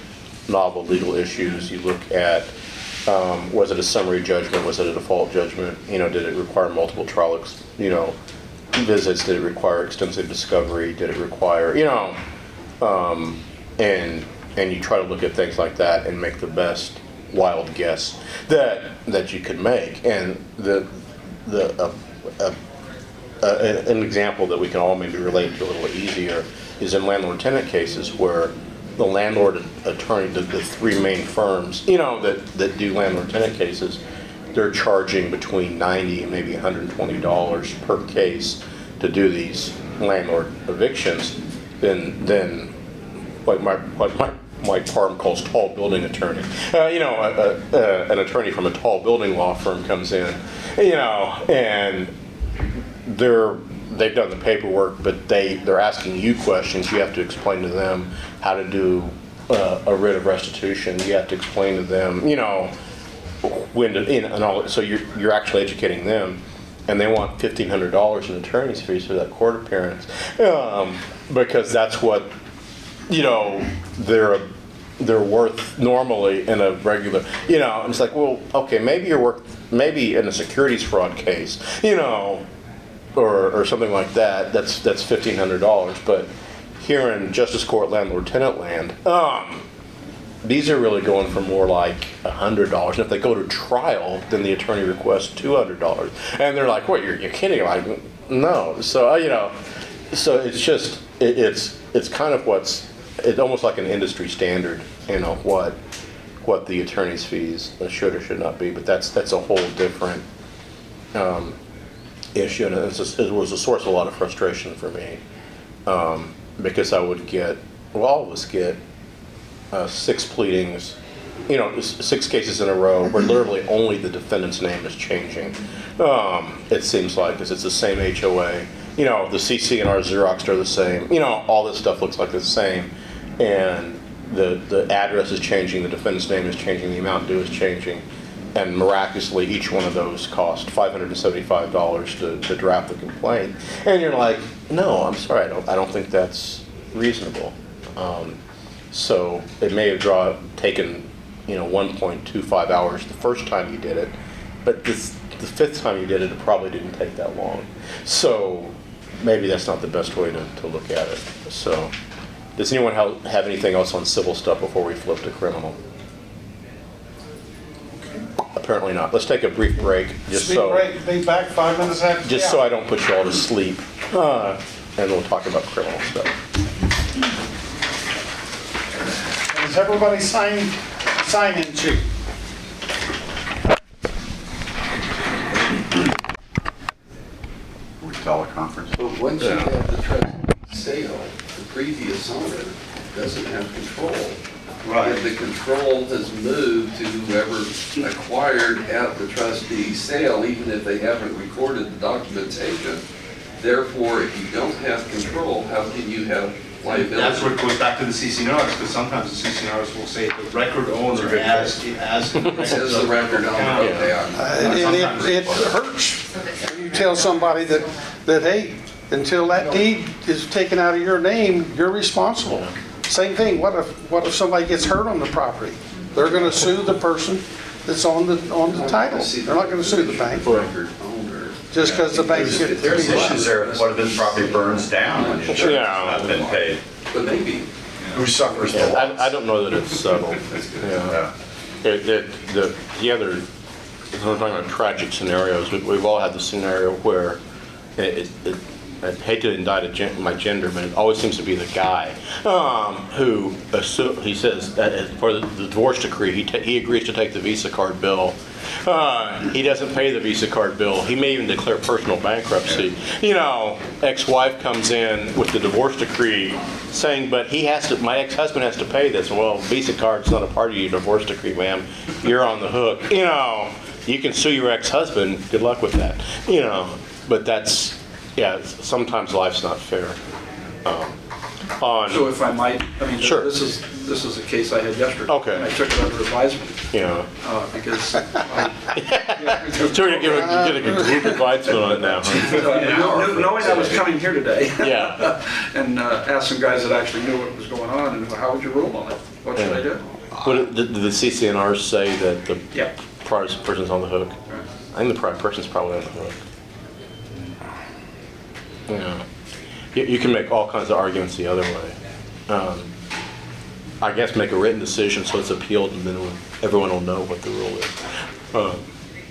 novel legal issues. You look at, um, was it a summary judgment? Was it a default judgment? You know, did it require multiple trial, ex- you know, visits? Did it require extensive discovery? Did it require, you know, um, and and you try to look at things like that and make the best wild guess that that you could make. And the the uh, uh, uh, an example that we can all maybe relate to a little easier is in landlord-tenant cases where the landlord attorney, the, the three main firms, you know, that, that do landlord-tenant cases, they're charging between 90 and maybe 120 dollars per case to do these landlord evictions, then, then what my, what my, Mike Parham calls tall building attorney. Uh, you know, a, a, a, an attorney from a tall building law firm comes in, you know, and they're, they've done the paperwork, but they, they're asking you questions. You have to explain to them how to do uh, a writ of restitution. You have to explain to them, you know, when to, you and all, so you're, you're actually educating them. And they want fifteen hundred dollars in attorney's fees for that court appearance. Um, because that's what, you know, they're, they're worth normally in a regular, you know, and it's like, well, okay, maybe you're worth, maybe in a securities fraud case, you know, or, or something like that, that's, that's fifteen hundred dollars, but here in justice court landlord tenant land, um, these are really going for more like hundred dollars. And if they go to trial, then the attorney requests two hundred dollars. And they're like, what, you're, you're kidding? Like, no. So, uh, you know, so it's just, it, it's, it's kind of what's, it's almost like an industry standard, you know, what, what the attorney's fees should or should not be. But that's, that's a whole different, um, issue. And it's just- it was a source of a lot of frustration for me. Um, because I would get, well, all of us get uh, six pleadings, you know, six cases in a row where literally only the defendant's name is changing. Um, it seems like, because it's the same HOA. You know, the CC and our Xerox are the same. You know, all this stuff looks like the same. And the, the address is changing, the defendant's name is changing, the amount due is changing. And miraculously, each one of those cost $575 to, to draft the complaint. And you're like, no, I'm sorry, I don't, I don't think that's reasonable. Um, so it may have draw, taken, you know, 1.25 hours the first time you did it, but this, the fifth time you did it, it probably didn't take that long. So maybe that's not the best way to, to look at it. So, does anyone have, have anything else on civil stuff before we flip to criminal? Apparently not. Let's take a brief break, just Speak so, break, be back five minutes after. just so I don't put you all to sleep. Uh, and we'll talk about criminal stuff. Has everybody signed, sign in sheet? We teleconference. But once you have the trust sale, the previous owner doesn't have control. Right. And the control has moved to whoever acquired at the trustee sale, even if they haven't recorded the documentation. Therefore, if you don't have control, how can you have liability? That's where it goes back to the CC&Rs, because sometimes the CC&Rs will say the record owner as, as. It says the record owner, okay, I'm- Uh, And it, it hurts when you tell somebody that, that, hey, until that deed is taken out of your name, you're responsible. Same thing, what if, what if somebody gets hurt on the property? They're gonna sue the person that's on the, on the title. They're not gonna sue the bank, record owner. just because the bank gets. There's issues there, if what if this property burns down and insurance Yeah. not been paid? But maybe, Who suffers the I, I don't know that it's settled. Yeah. Yeah. It- it- The, the other, we're talking about tragic scenarios, we- we've all had the scenario where, it, it- I hate to indict gen- my gender, but it always seems to be the guy, um, who assume, he says, that for the the divorce decree, he, ta- he agrees to take the Visa card bill. Uh, He doesn't pay the Visa card bill, he may even declare personal bankruptcy. You know, ex-wife comes in with the divorce decree saying, but he has to, my ex-husband has to pay this. Well, Visa card's not a part of your divorce decree, ma'am. You're on the hook. You know, you can sue your ex-husband. Good luck with that. You know, but that's, yeah, sometimes life's not fair. Um, So if I might, I mean, Sure. this is, this is a case I had yesterday. Okay. And I took it under advisement, you know, uh, because so you give a, you get a group advisement on it now, huh? uh, knowing I was coming here today. Yeah. And uh, asked some guys that actually knew what was going on, and how would you rule on it? What should I do? What, did did the CC&Rs say that the Yeah. prior person's on the hook? I think the prior person's probably on the hook. Yeah. You, you can make all kinds of arguments the other way. Um, I guess make a written decision so it's appealed and then everyone will know what the rule is. Um,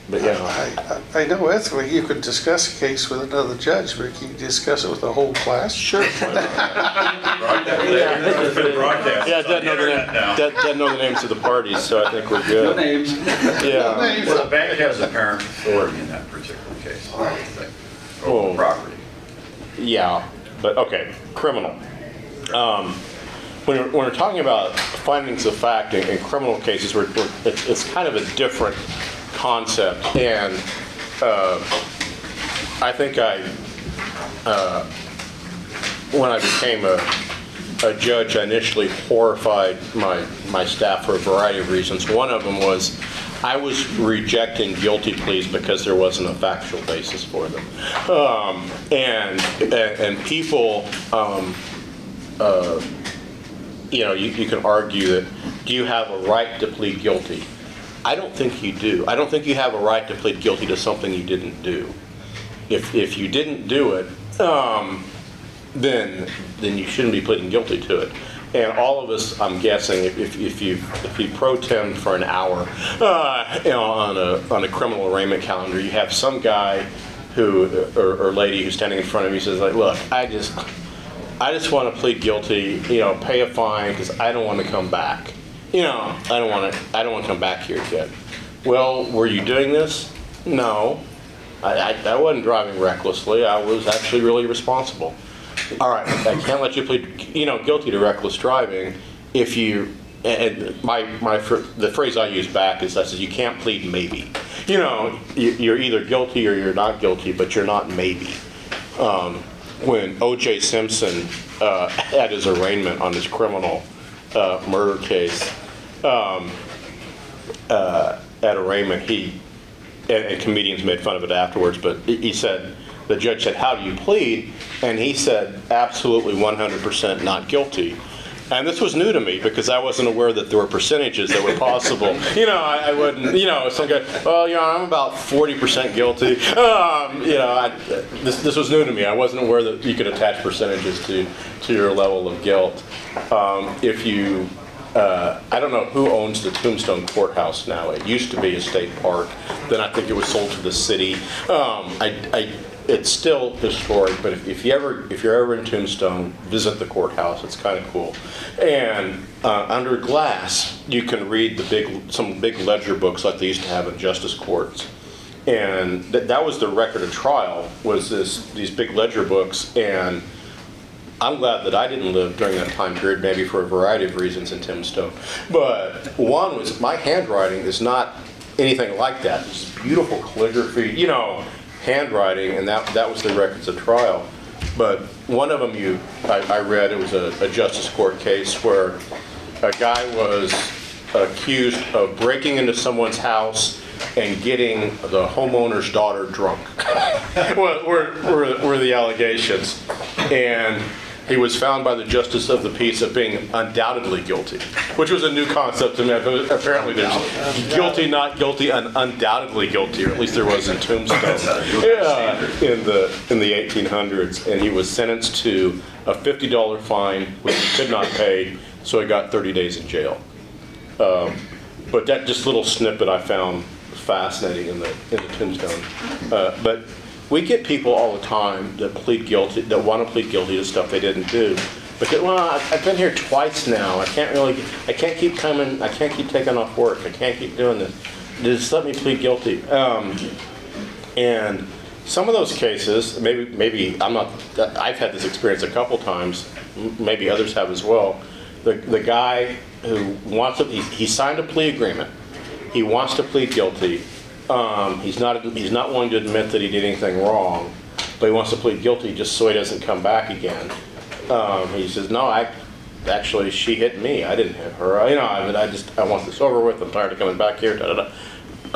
But yeah, I, I I know ethically, you could discuss a case with another judge, but can you discuss it with the whole class? sure. why not? It's broadcast. Yeah, it doesn't know the, name- now. doesn't doesn't know the names of the parties, so I think we're No good. names. Yeah. Well, the bank has apparent authority in that particular case. Oh. Over the property. Yeah, but, okay, criminal. Um, When we're, when we're talking about findings of fact in, in criminal cases, we're, we're, it's, it's kind of a different concept. And uh, I think I, uh, when I became a, a judge, I initially horrified my, my staff for a variety of reasons. One of them was I was rejecting guilty pleas because there wasn't a factual basis for them. Um, and, and, and people, um, uh, you know, you, you can argue that, do you have a right to plead guilty? I don't think you do. I don't think you have a right to plead guilty to something you didn't do. If, if you didn't do it, um, then, then you shouldn't be pleading guilty to it. And all of us, I'm guessing, if, if if you, if you pro tem for an hour, uh, you know, on a, on a criminal arraignment calendar, you have some guy who, or, or lady who's standing in front of you says like, look, I just, I just want to plead guilty, you know, pay a fine because I don't want to come back. You know, I don't want to, I don't want to come back here again. Well, were you doing this? No. I, I, I wasn't driving recklessly. I was actually really responsible. All right, I can't let you plead, you know, guilty to reckless driving if you, and my, my, the phrase I use back is, I says, you can't plead maybe. You know, you- you're either guilty or you're not guilty, but you're not maybe um, when O.J. Simpson, uh, at his arraignment on his criminal uh, murder case, um, uh, at arraignment, he, and, comedians made fun of it afterwards, but he said, the judge said, how do you plead? And he said, absolutely 100% not guilty. And this was new to me because I wasn't aware that there were percentages that were possible. You know, I, I wouldn't, you know, some guy, well, you know, I'm about 40% guilty. Um, you know, I, this, this was new to me. I wasn't aware that you could attach percentages to, to your level of guilt. Um, if you, uh, I don't know who owns the Tombstone Courthouse now. It used to be a state park. Then I think it was sold to the city. Um, I, I, it's still historic, but if, if you ever, if you're ever in Tombstone, visit the courthouse. It's kind of cool. And uh, under glass, you can read the big, some big ledger books like they used to have in justice courts. And th- that was the record of trial. Was this these big ledger books and I'm glad that I didn't live during that time period, maybe for a variety of reasons in Tombstone. But one was my handwriting is not anything like that. It's beautiful calligraphy, you know, handwriting, and that, that was the records of trial. But one of them you, I, I read, it was a, a justice court case where a guy was accused of breaking into someone's house and getting the homeowner's daughter drunk. were, were, were, were the allegations. And he was found by the justice of the peace of being undoubtedly guilty, which was a new concept to me. Apparently, there's guilty, not guilty, and undoubtedly guilty, or at least there was in Tombstone. Yeah, in the in the 1800s, and he was sentenced to a $50 fine, which he could not pay, so he got 30 days in jail. Um, But that just little snippet I found fascinating in the, in the tombstone. Uh, But we get people all the time that plead guilty, that want to plead guilty to stuff they didn't do. But, they, well, I've been here twice now, I can't really, I can't keep coming, I can't keep taking off work, I can't keep doing this. Just let me plead guilty. Um, And some of those cases, maybe, maybe, I'm not, I've had this experience a couple times, maybe others have as well. The, the guy who wants to, he, he signed a plea agreement, he wants to plead guilty. Um, he's not, he's not willing to admit that he did anything wrong, but he wants to plead guilty just so he doesn't come back again. Um, he says, no, I, actually, she hit me, I didn't hit her, you know, I mean, I just, I want this over with, I'm tired of coming back here, da-da-da.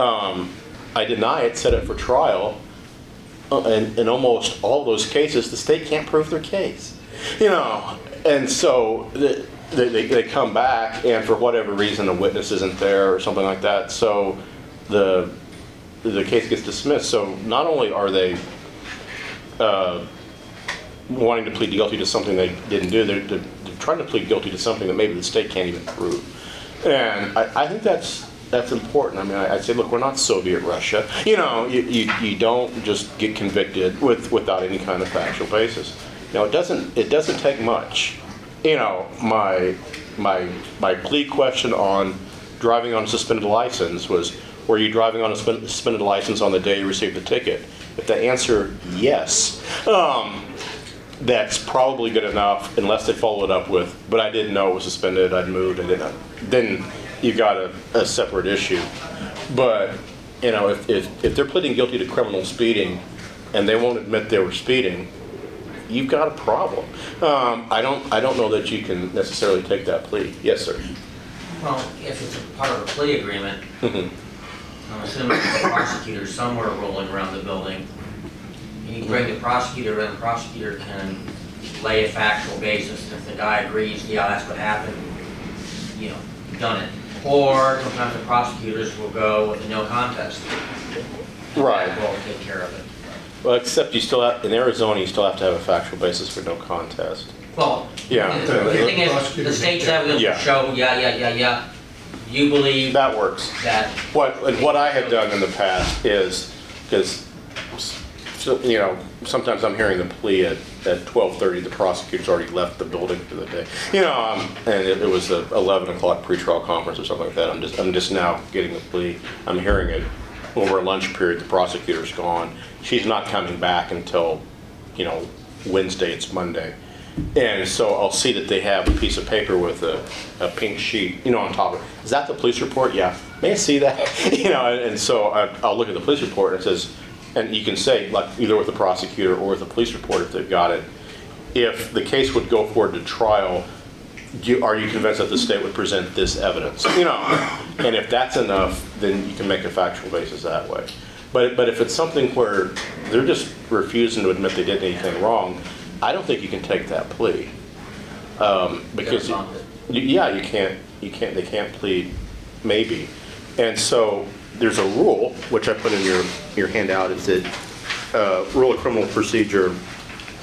Um, I deny it, set it for trial, uh, and in almost all those cases, the state can't prove their case. You know, and so the- they, they, they come back, and for whatever reason, a witness isn't there or something like that, so the, the case gets dismissed. So not only are they uh, wanting to plead guilty to something they didn't do, they're, they're they're trying to plead guilty to something that maybe the state can't even prove. And I, I think that's, that's important. I mean, I, I say, look, we're not Soviet Russia. You know, you, you, you don't just get convicted with, without any kind of factual basis. Now, it doesn't, it doesn't take much. You know, my, my, my plea question on driving on a suspended license was, were you driving on a suspended license on the day you received the ticket? If the answer, yes, um, that's probably good enough unless they follow it up with, but I didn't know it was suspended, I'd moved, I didn't, then you've got a, a separate issue. But, you know, if, if, if they're pleading guilty to criminal speeding and they won't admit they were speeding, you've got a problem. Um, I don't, I don't know that you can necessarily take that plea. Yes, sir. Well, if it's a part of a plea agreement, Mhm. I'm assuming the a prosecutor somewhere rolling around the building. And you can bring the prosecutor in, the prosecutor can lay a factual basis. If the guy agrees, yeah, that's what happened, you know, done it. Or sometimes the prosecutors will go with a no contest. Right. that will take care of it. Well, except you still have, in Arizona, you still have to have a factual basis for no contest. Well, Yeah. the the thing is, the state's evidence will Yeah. show, yeah, yeah, yeah, yeah, you believe That works. that What, and what I have done in the past is, because, you know, sometimes I'm hearing the plea at, at 12:30, the prosecutor's already left the building for the day. You know, um, and it it was a 11 o'clock pretrial conference or something like that. I'm just, I'm just now getting the plea. I'm hearing it over a lunch period, the prosecutor's gone. She's not coming back until, you know, Wednesday, it's Monday. And so I'll see that they have a piece of paper with a, a pink sheet, you know, on top of it. Is that the police report? Yeah. May I see that? You know, and, and so I, I'll look at the police report and it says, and you can say, like, either with the prosecutor or with the police report if they've got it, if the case would go forward to trial, are you convinced that the state would present this evidence? You know, and if that's enough, then you can make a factual basis that way. But, but if it's something where they're just refusing to admit they did anything wrong, I don't think you can take that plea. Um, Because, it. you- yeah, you can't, you can't, they can't plead maybe. And so there's a rule, which I put in your, your handout, is that uh, Rule of Criminal Procedure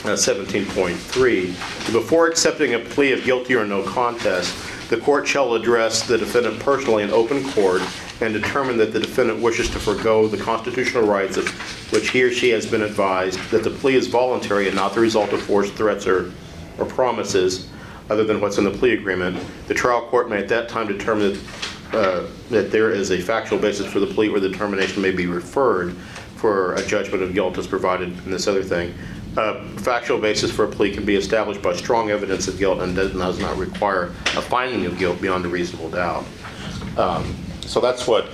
uh, 17.3, before accepting a plea of guilty or no contest, the court shall address the defendant personally in open court and determine that the defendant wishes to forego the constitutional rights of which he or she has been advised, that the plea is voluntary and not the result of forced threats or, or promises other than what's in the plea agreement. The trial court may at that time determine that uh, that there is a factual basis for the plea where the determination may be referred for a judgment of guilt as provided in this other thing. Uh, Factual basis for a plea can be established by strong evidence of guilt and does does not require a finding of guilt beyond a reasonable doubt. Um, So that's what,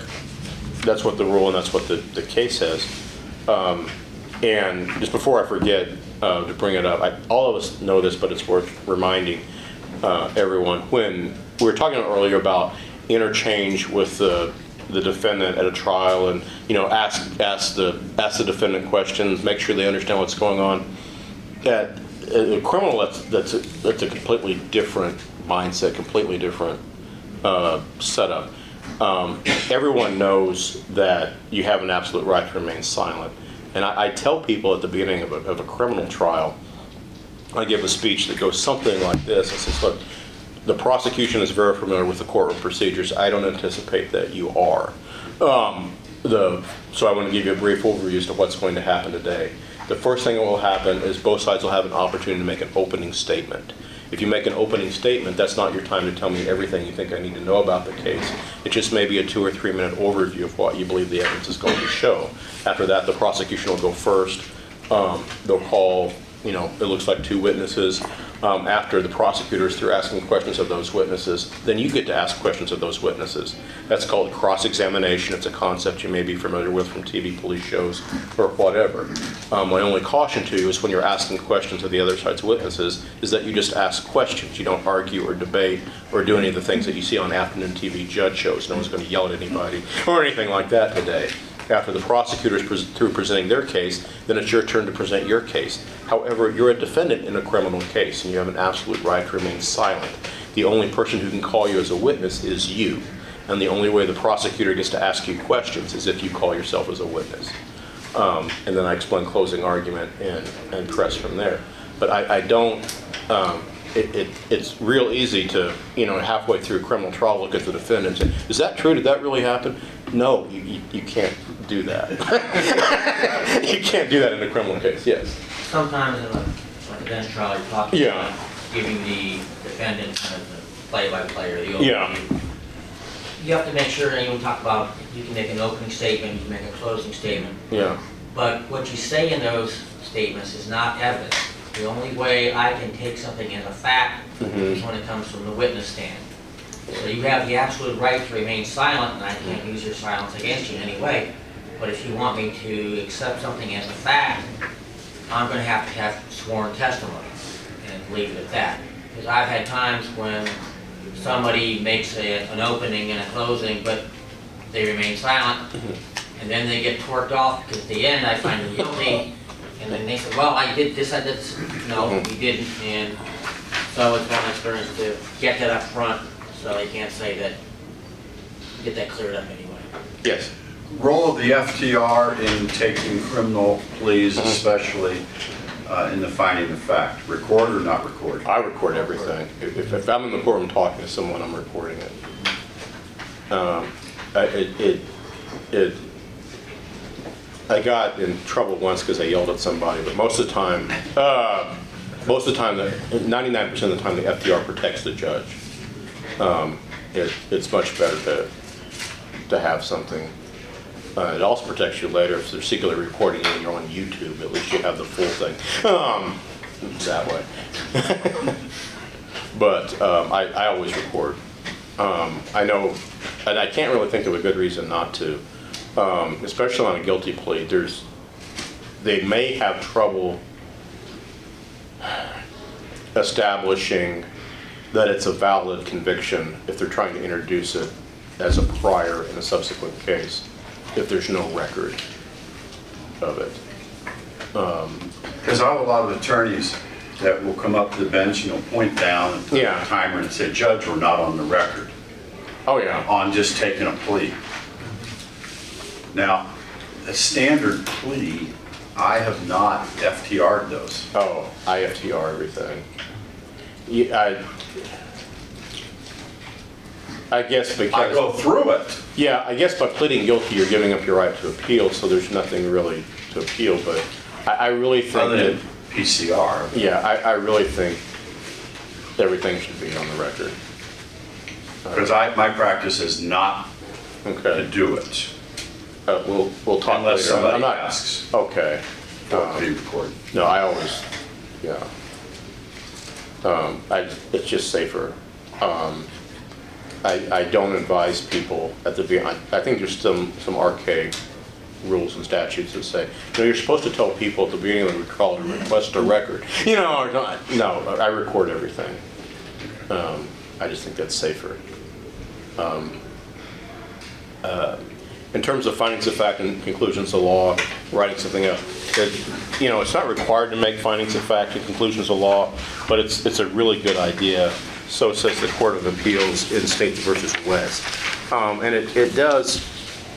that's what the rule and that's what the, the case says. Um, And just before I forget uh, to bring it up, I- all of us know this, but it's worth reminding uh, everyone, when, we were talking earlier about interchange with the, the defendant at a trial and, you know, ask, ask the, ask the defendant questions, make sure they understand what's going on. At a criminal, that's, that's, a- that's a completely different mindset, completely different uh, setup. Um, Everyone knows that you have an absolute right to remain silent. And I, I tell people at the beginning of a, of a criminal trial, I give a speech that goes something like this. It says, look, the prosecution is very familiar with the courtroom procedures. I don't anticipate that you are. Um, the, so I want to give you a brief overview as to what's going to happen today. The first thing that will happen is both sides will have an opportunity to make an opening statement. If you make an opening statement, that's not your time to tell me everything you think I need to know about the case. It just may be a two or three minute overview of what you believe the evidence is going to show. After that, the prosecution will go first. Um, they'll call, you know, it looks like two witnesses. Um, after the prosecutors through asking questions of those witnesses, then you get to ask questions of those witnesses. That's called cross-examination. It's a concept you may be familiar with from TV police shows or whatever. Um, my only caution to you is when you're asking questions of the other side's witnesses is that you just ask questions. You don't argue or debate or do any of the things that you see on afternoon TV judge shows. No one's going to yell at anybody or anything like that today. After the prosecutors pres- through presenting their case, then it's your turn to present your case. However, you're a defendant in a criminal case, and you have an absolute right to remain silent. The only person who can call you as a witness is you, and the only way the prosecutor gets to ask you questions is if you call yourself as a witness. Um, and then I explain closing argument and, and press from there. But I, I don't, um, it, it, it's real easy to, you know, halfway through a criminal trial, look at the defendant and say, is that true? Did that really happen? No, you, you, you can't do that. You can't do that in a criminal case, yes. Sometimes in a, like a bench trial, you're talking Yeah. about giving the defendant kind of the play-by-play or the Yeah. You have to make sure, and you talk about, you can make an opening statement, you can make a closing statement, Yeah, but what you say in those statements is not evidence. The only way I can take something as a fact mm-hmm. is when it comes from the witness stand. So you have the absolute right to remain silent, and I can't use your silence against you in any way. But if you want me to accept something as a fact, I'm gonna have to have sworn testimony and leave it at that. Because I've had times when somebody makes a, an opening and a closing, but they remain silent, mm-hmm. and then they get torqued off, because at the end, I find them guilty, and then they say, well, I did this, I did this, no, mm-hmm. you didn't, and so it's my experience to get that up front, so they can't say that, get that cleared up anyway. yes. Role of the FTR in taking criminal pleas, especially uh, in the finding of fact, record or not record? I record everything. If, if- I'm in the courtroom talking to someone, I'm recording it. Um, I- It, it, it, I got in trouble once because I yelled at somebody, but most of the time, uh, most of the time, ninety-nine percent of the time, the FTR protects the judge. Um, It, it's much better to, to have something. Uh, It also protects you later if they're secretly recording you and you're on YouTube, at least you have the full thing. Um, That way. But um, I, I always record. Um, I know, and I can't really think of a good reason not to, um, especially on a guilty plea. There's, they may have trouble establishing that it's a valid conviction if they're trying to introduce it as a prior in a subsequent case, if there's no record of it. Um, because I have a lot of attorneys that will come up to the bench and they'll point down at the Yeah. timer and say, Judge, we're not on the record Oh, yeah. on just taking a plea. Now, a standard plea, I have not FTR'd those. Oh, IFTR everything. Yeah, I, I guess I because, go through it. yeah, I guess by pleading guilty, you're giving up your right to appeal, so there's nothing really to appeal, but I, I really think Other that, than PCR. yeah, I, I really think everything should be on the record. Because I, my practice is not to Okay, do it uh, we'll, we'll talk later. unless I'm somebody not- asks Okay. for Um, it to be recorded. No, I always, yeah. Um, I, it's just safer. Um, I, I don't advise people at the beginning, I think there's some, some archaic rules and statutes that say, you know, you're supposed to tell people at the beginning of the call to request a record. You know, or not, no, I record everything. Um, I just think that's safer. Um, uh, in terms of findings of fact and conclusions of law, writing something up, it, you know, it's not required to make findings of fact and conclusions of law, but it's, it's a really good idea. So says the Court of Appeals in State versus West. Um, and it, it does,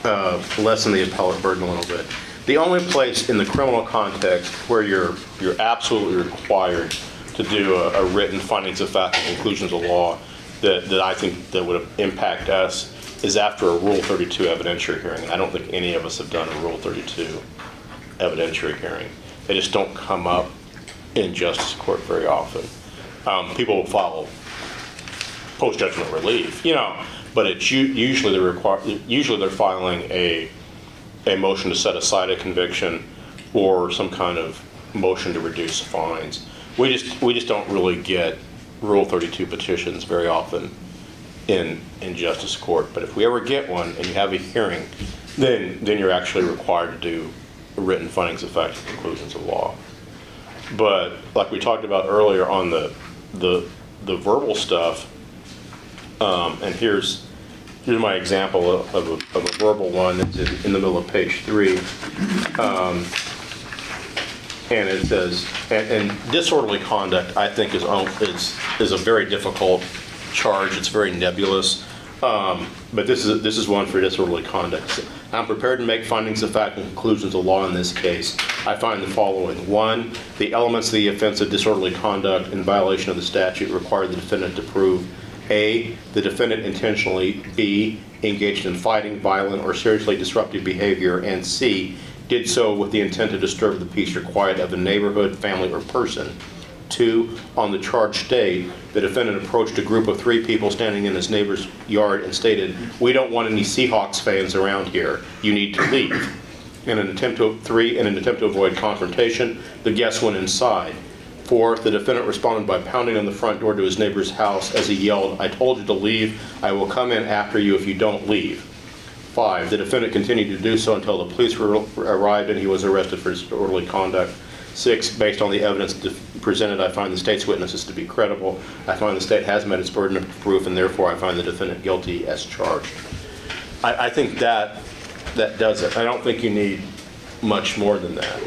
uh, lessen the appellate burden a little bit. The only place in the criminal context where you're, you're absolutely required to do a, a written findings of fact and conclusions of law that, that I think that would impact us is after a Rule 32 evidentiary hearing. I don't think any of us have done a Rule 32 evidentiary hearing. They just don't come up in justice court very often. Um, people will file post-judgment relief, you know, but it's usually they're require, usually they're filing a, a motion to set aside a conviction or some kind of motion to reduce fines. We just, we just don't really get Rule 32 petitions very often in, in justice court. But if we ever get one and you have a hearing, then, then you're actually required to do written findings of fact and conclusions of law. But like we talked about earlier on the, the, the verbal stuff, um, and here's, here's my example of, of a, of a verbal one that's in, in the middle of page three. Um, and it says, and, and disorderly conduct, I think, is, is, is a very difficult charge. It's very nebulous. Um, but this is, this is one for disorderly conduct. I'm prepared to make findings of fact and conclusions of law in this case. I find the following. One, the elements of the offense of disorderly conduct in violation of the statute require the defendant to prove A, the defendant intentionally, B, engaged in fighting, violent, or seriously disruptive behavior, and C, did so with the intent to disturb the peace or quiet of a neighborhood, family, or person. Two, on the charged day, the defendant approached a group of three people standing in his neighbor's yard and stated, "We don't want any Seahawks fans around here. You need to leave." In an attempt to, three, in an attempt to avoid confrontation, the guests went inside. Four, the defendant responded by pounding on the front door to his neighbor's house as he yelled, "I told you to leave. I will come in after you if you don't leave." Five, the defendant continued to do so until the police arrived and he was arrested for disorderly conduct. Six, based on the evidence presented, I find the state's witnesses to be credible. I find the state has met its burden of proof, and therefore I find the defendant guilty as charged. I, I think that, that does it. I don't think you need much more than that.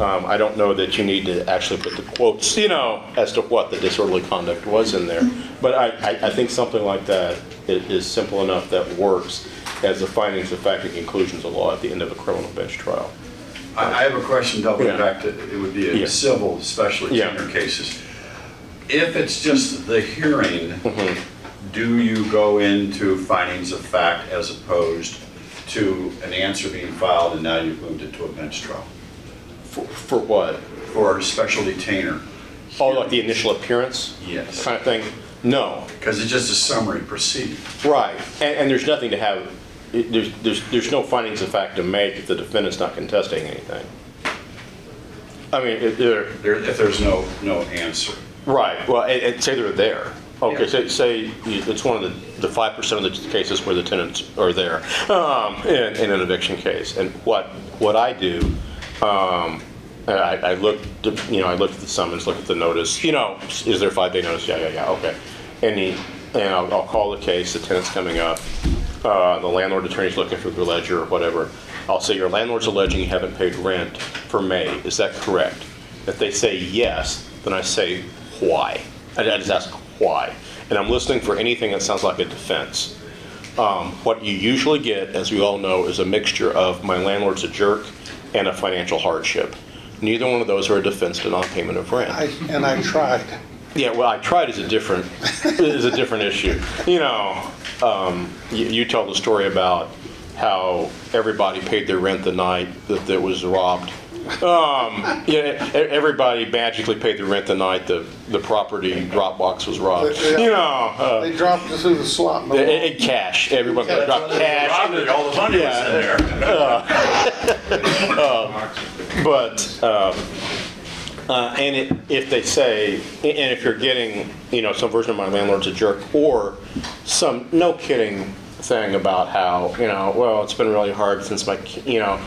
Um, I don't know that you need to actually put the quotes, you know, as to what the disorderly conduct was in there. But I, I, I think something like that is is simple enough that works as the findings of fact and conclusions of law at the end of a criminal bench trial. I I have a question, doubling Yeah. back to, it would be Yeah. civil, especially Yeah. tenure cases. If it's just the hearing, Mm-hmm. do you go into findings of fact as opposed to an answer being filed and now you've moved it to a bench trial? For, for what? For a special detainer? Oh, like the initial appearance Yes, kind of thing? No. because it's just a summary proceeding. Right, and, and there's nothing to have, it- there's, there's, there's no findings of fact to make if the defendant's not contesting anything. I mean, if they're, There, if there's no, no answer. right, well, and, and say they're there. Okay, say, say you- it's one of the, the five percent of the cases where the tenants are there, um, in, in an eviction case. And what, what I do, um, I, I look, you know, I look at the summons, look at the notice, you know, is there a five-day notice? Yeah, yeah, yeah, okay. And the, and I'll, I'll call the case, the tenant's coming up, uh, the landlord attorney's looking for the ledger or whatever. I'll say, your landlord's alleging you haven't paid rent for May, is that correct? If they say yes, then I say, why? I I just ask, why? And I'm listening for anything that sounds like a defense. Um, What you usually get, as we all know, is a mixture of my landlord's a jerk and a financial hardship. Neither one of those are a defense to non-payment of rent. I, and I tried. Yeah, well, I tried is a different, is a different issue. You know, um, you, you tell the story about how everybody paid their rent the night that that was robbed. Um, yeah, e- everybody magically paid their rent the night the, the property drop box was robbed. You know, uh, They dropped it through the slot in, machine. in cash, everybody dropped cash. All the money was in there. But, um, uh, and it, if they say, and if you're getting, you know, some version of my landlord's a jerk, or some no kidding thing about how, you know, well, it's been really hard since my, you know,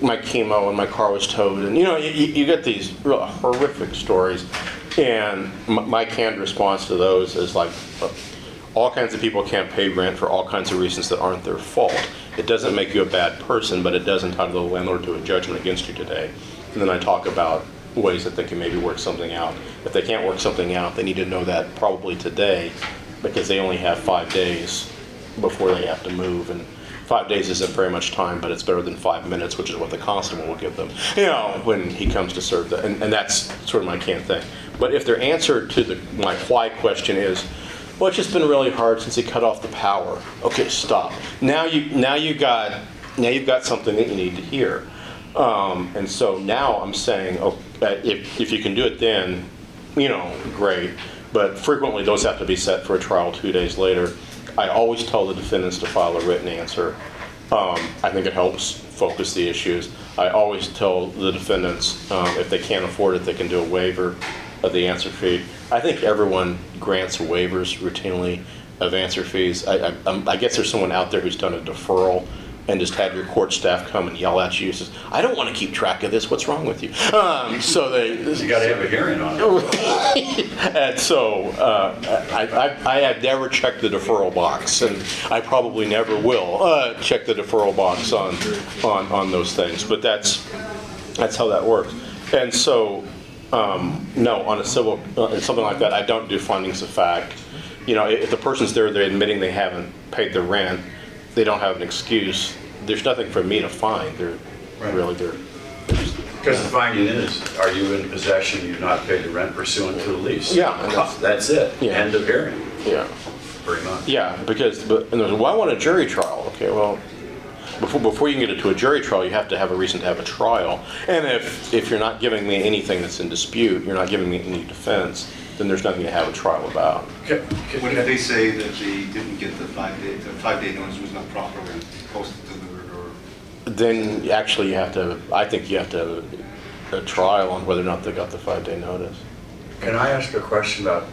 my chemo and my car was towed, and you know, you, you get these real horrific stories, and my, my canned response to those is like, all kinds of people can't pay rent for all kinds of reasons that aren't their fault. It doesn't make you a bad person, but it does entitle the landlord to a judgment against you today. And then I talk about ways that they can maybe work something out. If they can't work something out, they need to know that probably today, because they only have five days before they have to move. And five days isn't very much time, but it's better than five minutes, which is what the constable will give them, you know, when he comes to serve the, and, and that's sort of my canned thing. But if their answer to the, my why question is, Well, it's just been really hard since he cut off the power. Okay, stop. Now you now you got now you've got something that you need to hear. Um, and so now I'm saying, oh, uh, if if you can do it then, you know, great. But frequently those have to be set for a trial two days later. I always tell the defendants to file a written answer. Um, I think it helps focus the issues. I always tell the defendants, um, if they can't afford it, they can do a waiver of the answer fee. I think everyone grants waivers routinely of answer fees. I, I, I guess there's someone out there who's done a deferral and just have your court staff come and yell at you, says, I don't want to keep track of this, what's wrong with you? Um, so they. You gotta have a hearing on it. And so, uh, I, I, I have never checked the deferral box, and I probably never will, uh, check the deferral box on, on, on those things, but that's, that's how that works. And so, um, no, on a civil, uh, something like that, I don't do findings of fact. You know, if the person's there, they're admitting they haven't paid the rent, they don't have an excuse, there's nothing for me to find, they're, Right. really, they're, Because the finding is, are you in possession, you've not paid the rent pursuant to the lease? Yeah, that's- That's it, Yeah. end of hearing, yeah. pretty much. Yeah, because, but, and there's, well, I want a jury trial. Okay, well, before, before you can get it to a jury trial, you have to have a reason to have a trial. And if, if you're not giving me anything that's in dispute, you're not giving me any defense, then there's nothing to have a trial about. Okay, What if they say that they didn't get the five-day, the five-day notice was not properly posted to the, or Then, actually, you have to, I think you have to have a, a trial on whether or not they got the five-day notice. Can I ask a question about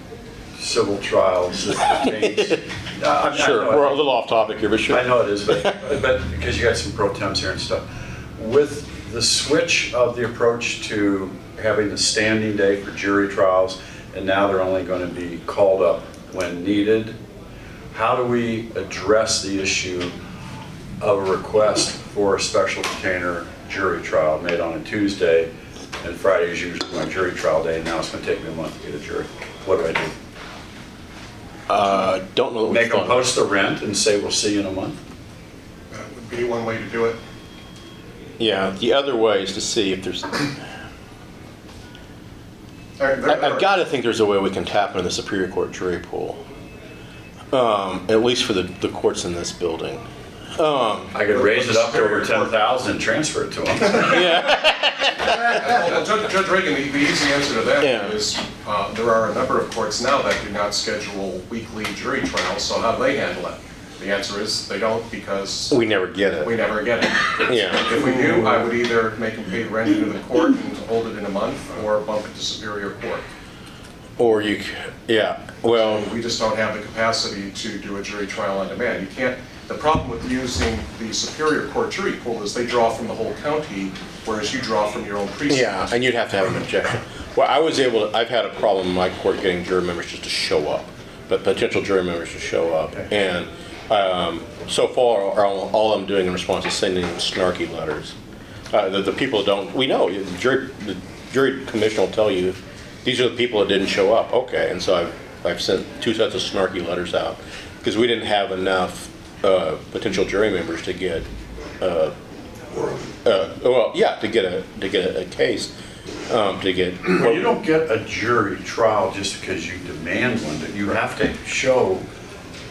civil trials that pertains? Uh, I- I Sure, know- we're a little off topic here, but sure. I know it is, but, but, because you got some pro temps here and stuff. With the switch of the approach to having the standing day for jury trials, and now they're only going to be called up when needed, how do we address the issue of a request for a special detainer jury trial made on a Tuesday, and Friday is usually my jury trial day, and now it's going to take me a month to get a jury? What do I do? Uh, don't know. that we've Make them post the rent and say, we'll see you in a month? That would be one way to do it. Yeah, the other way is to see if there's, All right, there- I- I've got to think there's a way we can tap into the Superior Court jury pool. Um, at least for the, the courts in this building. Um, I could raise it up to over ten thousand and transfer it to them. yeah, Well, Judge Judge Reagan, the the easy answer to that Yeah. is, uh, there are a number of courts now that do not schedule weekly jury trials, so how do they handle it? The answer is, they don't, because we never get it. we it. never get it. Yeah, If we do, I would either make them pay the rent into the court and hold it in a month, or bump it to Superior Court. or you, c- yeah, well, We just don't have the capacity to do a jury trial on demand. You can't, the problem with using the Superior Court jury pool is they draw from the whole county, whereas you draw from your own precinct. yeah, and you'd have to have an objection. Well, I was able to, I've had a problem in my court getting jury members just to show up, but potential jury members to show up. And, um, so far, all, all I'm doing in response is sending them snarky letters. Uh, the, the people don't, we know, the jury, the jury commission will tell you, these are the people that didn't show up, okay, and so I've, I've sent two sets of snarky letters out, because we didn't have enough, uh, potential jury members to get, uh, uh, well, yeah, to get a, to get a, a case, um, to get. Well, you don't get a jury trial just because you demand one, but you have to show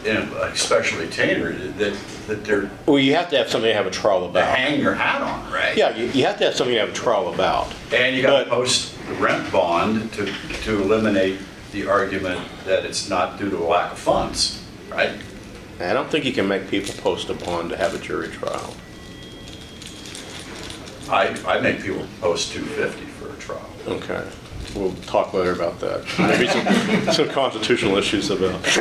in a special detainer that, that they're, Well, you have to have something to have a trial to about. hang your hat on, right? Yeah, you, you have to have something to have a trial about. And you gotta But- post the rent bond to, to eliminate the argument that it's not due to a lack of funds, right? I don't think you can make people post a bond to have a jury trial. I, I make people post two fifty for a trial. Okay, we'll talk later about that. Maybe some, some constitutional issues about.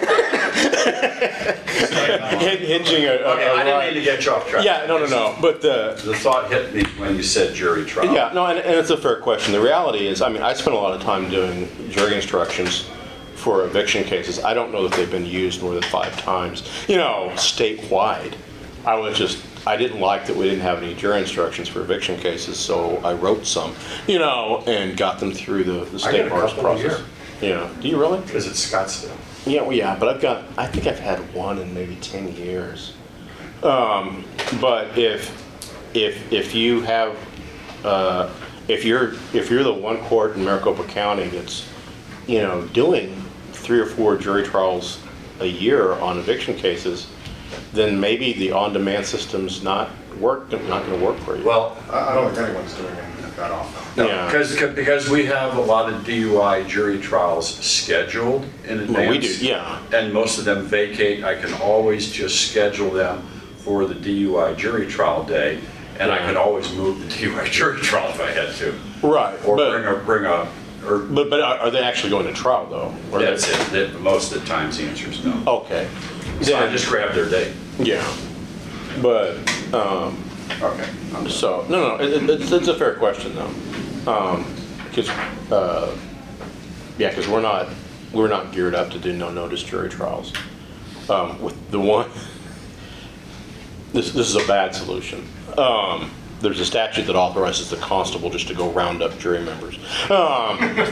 Hin- Hinging a, a- Okay, I a didn't mean to right. get you off track. Yeah, no, no, no, but the, The thought hit me when you said jury trial. Yeah, no, and, and it's a fair question. The reality is, I mean, I spent a lot of time doing jury instructions for eviction cases. I don't know that they've been used more than five times, you know, statewide. I was just, I didn't like that we didn't have any jury instructions for eviction cases, so I wrote some, you know, and got them through the, the I state a bar's couple a process. Yeah, do you really? Because it's Scottsdale. Yeah, well, yeah, but I've got, I think I've had one in maybe 10 years. Um, but if, if, if you have, uh, if you're, if you're the one court in Maricopa County that's, you know, doing three or four jury trials a year on eviction cases, then maybe the on-demand system's not work, not gonna work for you. Well, I I don't think anyone's doing it that often. No, Yeah. because, because we have a lot of DUI jury trials scheduled in advance. Well, we do, yeah. And most of them vacate. I can always just schedule them for the DUI jury trial day, and I Yeah. can always move the DUI jury trial if I had to. Right, Or but- bring a, bring a, or, But, but are are they actually going to trial though? Or that's it. That- Most of the times the answer is no. Okay. So I Then- just grab their date. Yeah. But, um, Okay. I'm- so, no, no, it, it- it's, it's a fair question though. Um, cause, uh, yeah, cause we're not, we're not geared up to do no notice jury trials. Um, with the one, this, this is a bad solution. Um, there's a statute that authorizes the constable just to go round up jury members. Um,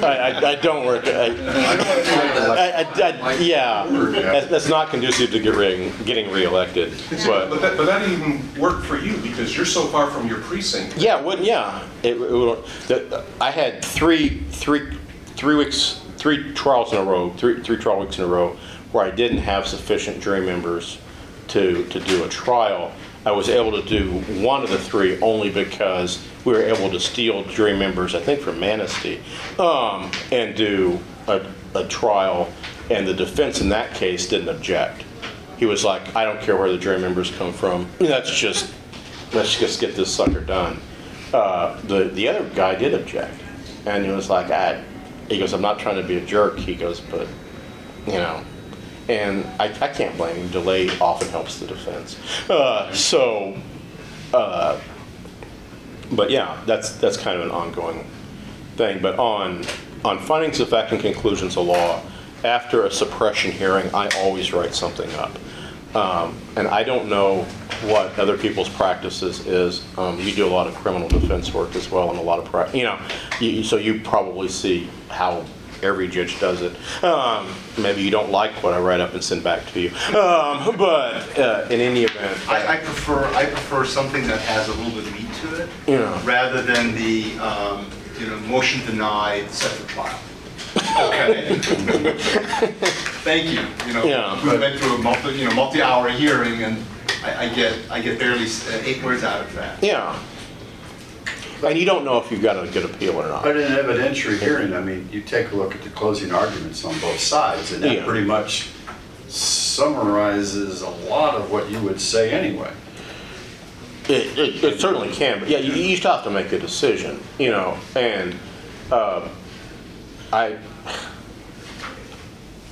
I, I, I don't work, I, I, I, I- yeah, that's, that's not conducive to get re, getting reelected, But but, that, but that didn't even work for you because you're so far from your precinct. yeah, it would, yeah. It, it would, that, I had three, three, three weeks, three trials in a row, three, three trial weeks in a row, where I didn't have sufficient jury members to, to do a trial. I was able to do one of the three only because we were able to steal jury members, I think from Manistee, um, and do a, a trial, and the defense in that case didn't object. He was like, I don't care where the jury members come from, that's just, let's just get this sucker done. Uh, the, the other guy did object, and he was like, I, he goes, I'm not trying to be a jerk, he goes, but, you know, and I, I can't blame him. Delay often helps the defense. Uh, so, uh, but yeah, that's that's kind of an ongoing thing. But on on findings of fact and conclusions of law, after a suppression hearing, I always write something up. Um, and I don't know what other people's practices is. Um, you do a lot of criminal defense work as well, and a lot of pra- you know, you, so you probably see how every judge does it. Um, maybe you don't like what I write up and send back to you, um, but uh, in any event, I, I prefer, I prefer something that has a little bit of meat to it. Yeah. Rather than the, um, you know, motion denied, set for trial. Okay? Thank you, you know. Yeah. We went through a multi, you know, multi-hour hearing and I, I get, I get barely uh, eight words out of that. yeah. And you don't know if you've got a good appeal or not. But in an evidentiary hearing, I mean, you take a look at the closing arguments on both sides, and that Yeah. pretty much summarizes a lot of what you would say anyway. It, it, it certainly can, but yeah, you, you still have to make a decision, you know, and, uh, I,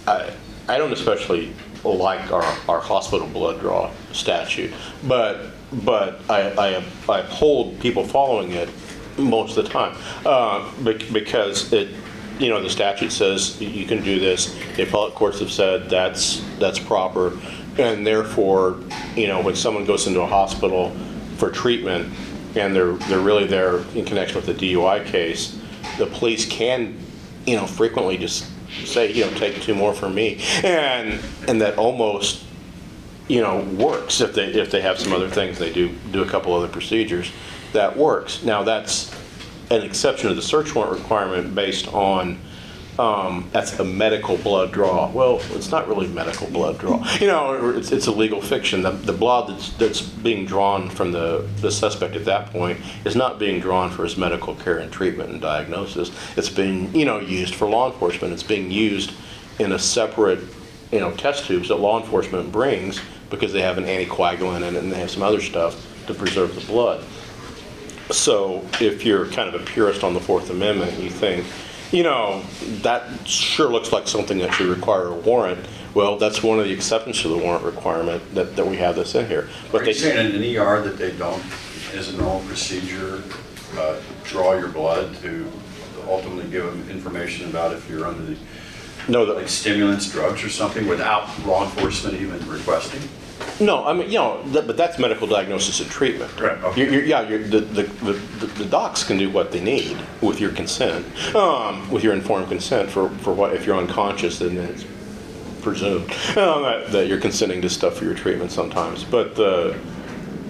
I, I don't especially like our, our hospital blood draw statute, but, but I, I, I uphold people following it most of the time, uh, bec- because it, you know, the statute says you can do this, the appellate courts have said that's, that's proper, and therefore, you know, when someone goes into a hospital for treatment, and they're, they're really there in connection with the DUI case, the police can, you know, frequently just say, you know, take two more from me, and, and that almost, you know, works if they, if they have some other things, they do, do a couple other procedures, that works. Now, that's an exception to the search warrant requirement based on, um, that's a medical blood draw. Well, it's not really medical blood draw. You know, it's, it's a legal fiction. The, the blood that's, that's being drawn from the, the suspect at that point is not being drawn for his medical care and treatment and diagnosis. It's being, you know, used for law enforcement. It's being used in a separate, you know, test tubes that law enforcement brings because they have an anticoagulant in it and they have some other stuff to preserve the blood. So if you're kind of a purist on the Fourth Amendment, you think, you know, that sure looks like something that should require a warrant. Well, that's one of the exceptions to the warrant requirement that, that we have this in here. But Are they you saying in an ER that they don't, as a normal procedure, uh, draw your blood to ultimately give them information about if you're under the, No, the- like stimulants, drugs or something, without law enforcement even requesting? No, I mean, you know, that, but that's medical diagnosis and treatment. Right, okay. You're, you're, yeah, you're, the, the, the, the docs can do what they need with your consent, um, with your informed consent for, for what, if you're unconscious, then it's presumed, um, that, that you're consenting to stuff for your treatment sometimes. But the,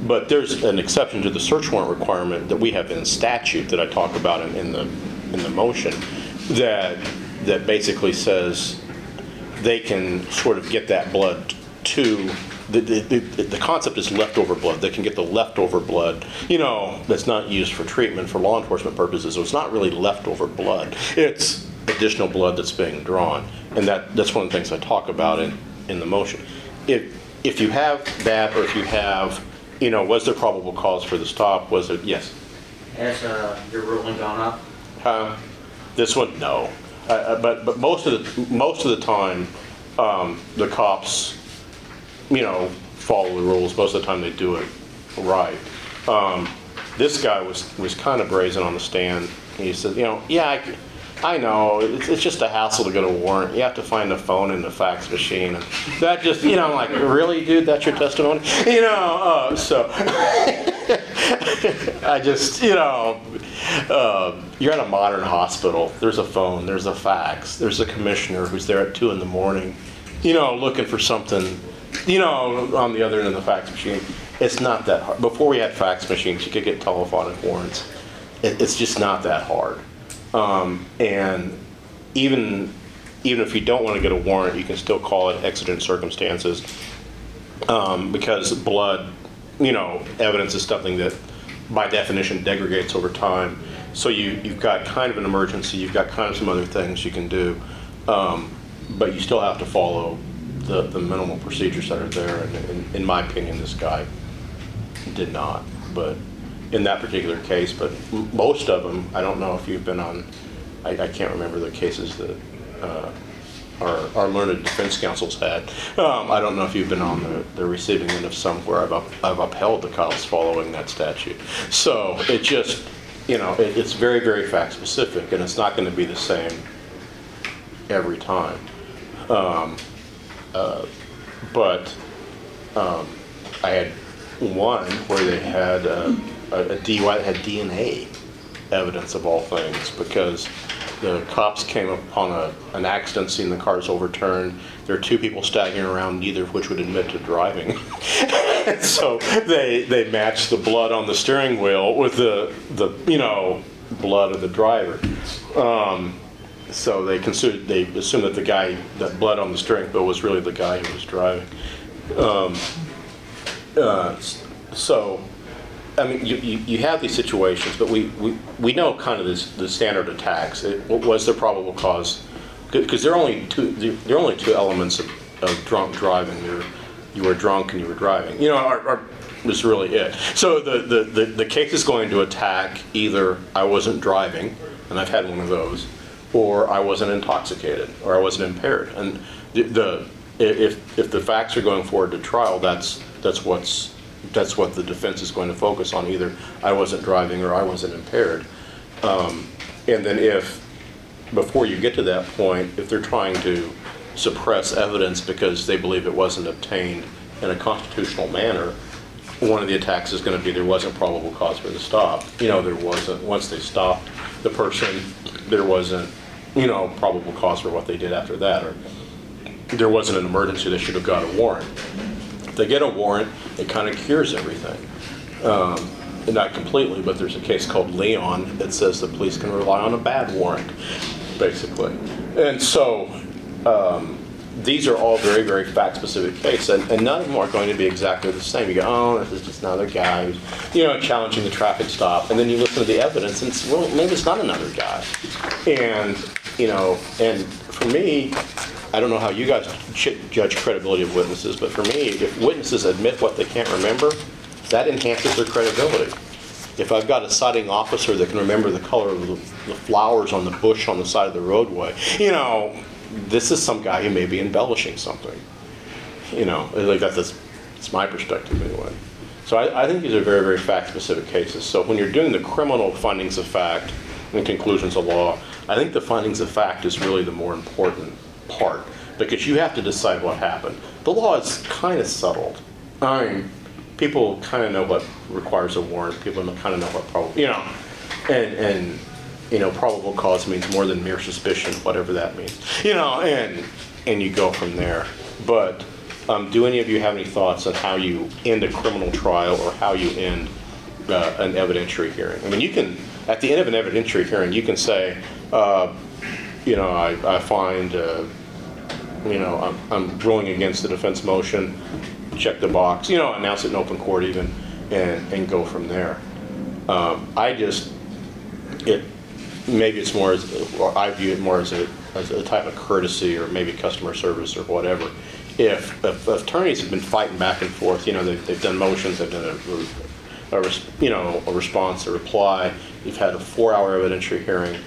but there's an exception to the search warrant requirement that we have in statute that I talk about in, in the, in the motion, that, that basically says, they can sort of get that blood to, the, the, the the concept is leftover blood. They can get the leftover blood, you know, that's not used for treatment for law enforcement purposes. So it's not really leftover blood. It's additional blood that's being drawn. And that, that's one of the things I talk about in, in the motion. If, if you have that, or if you have, you know, was there probable cause for the stop? Was it, yes. Has uh, your ruling gone up? Uh, This one, no. Uh, uh, But, but most of the, most of the time, um, the cops, you know, follow the rules. Most of the time, they do it right. Um, This guy was, was kind of brazen on the stand. He said, you know, yeah, I know, it's, it's just a hassle to get a warrant. You have to find a phone in the fax machine. And That just, you know, I'm like, really, dude, that's your testimony? You know, uh, so. I just, you know, uh, you're at a modern hospital. There's a phone, there's a fax, there's a commissioner who's there at two in the morning, you know, looking for something, you know, on the other end of the fax machine. It's not that hard. Before we had fax machines, you could get telephonic warrants. It, it's just not that hard. Um, and even even if you don't want to get a warrant, you can still call it exigent circumstances um, because blood, you know, evidence is something that by definition degrades over time. So you, you've got kind of an emergency, you've got kind of some other things you can do, um, but you still have to follow the, the minimal procedures that are there. And in, in my opinion, this guy did not, but in that particular case, but m- most of them, I don't know if you've been on, I, I can't remember the cases that uh, our, our learned defense counsels had. Um, I don't know if you've been on the, the receiving end of some where I've, up, I've upheld the cops following that statute. So it just, you know, it, it's very, very fact specific, and it's not going to be the same every time. Um, uh, but um, I had one where they had uh, a, a DUI that had DNA evidence of all things because the cops came upon a, an accident scene, the car's overturned. There are two people staggering around, neither of which would admit to driving. so they, they matched the blood on the steering wheel with the, the you know, blood of the driver. Um, so they considered, they assumed that the guy, that blood on the steering wheel was really the guy who was driving. Um, uh, so, I mean, you, you, you have these situations, but we, we, we know kind of this, the standard attacks. It, what was the probable cause? Because there are only two, there are only two elements of, of drunk driving. You're, you were drunk and you were driving. You know, are, was really it. So the, the, the, the case is going to attack either I wasn't driving, and I've had one of those, or I wasn't intoxicated, or I wasn't impaired. And the, the if, if the facts are going forward to trial, that's, that's what's, that's what the defense is going to focus on, either I wasn't driving or I wasn't impaired. Um, And then if, before you get to that point, if they're trying to suppress evidence because they believe it wasn't obtained in a constitutional manner, one of the attacks is going to be there wasn't probable cause for the stop. You know, there wasn't, once they stopped the person, there wasn't, you know, probable cause for what they did after that, or there wasn't an emergency, they should have got a warrant. If they get a warrant, it kind of cures everything. Um, Not completely, but there's a case called Leon that says the police can rely on a bad warrant, basically. And so, um, these are all very, very fact-specific cases, and, and none of them are going to be exactly the same. You go, oh, this is just another guy you know, challenging the traffic stop, and then you listen to the evidence, and it's, well, maybe it's not another guy. And, you know, and for me, I don't know how you guys judge credibility of witnesses, but for me, if witnesses admit what they can't remember, that enhances their credibility. If I've got a citing officer that can remember the color of the, the flowers on the bush on the side of the roadway, you know, this is some guy who may be embellishing something. You know, like that's, that's my perspective anyway. So I, I think these are very, very fact-specific cases. So when you're doing the criminal findings of fact and conclusions of law, I think the findings of fact is really the more important part because you have to decide what happened. The law is kind of settled. I mean, people kind of know what requires a warrant. People kind of know what probably, you know, and and you know, probable cause means more than mere suspicion, whatever that means. You know, and and you go from there. But um, do any of you have any thoughts on how you end a criminal trial or how you end uh, an evidentiary hearing? I mean, you can at the end of an evidentiary hearing, you can say, uh, you know, I, I find. Uh, you know, I'm, I'm ruling against the defense motion, check the box, you know, announce it in open court even, and, and go from there. Um, I just, it, maybe it's more as, or I view it more as a, as a type of courtesy or maybe customer service or whatever. If, if attorneys have been fighting back and forth, you know, they've, they've done motions, they've done a, a, res- you know, a response, a reply, you've had a four-hour evidentiary hearing,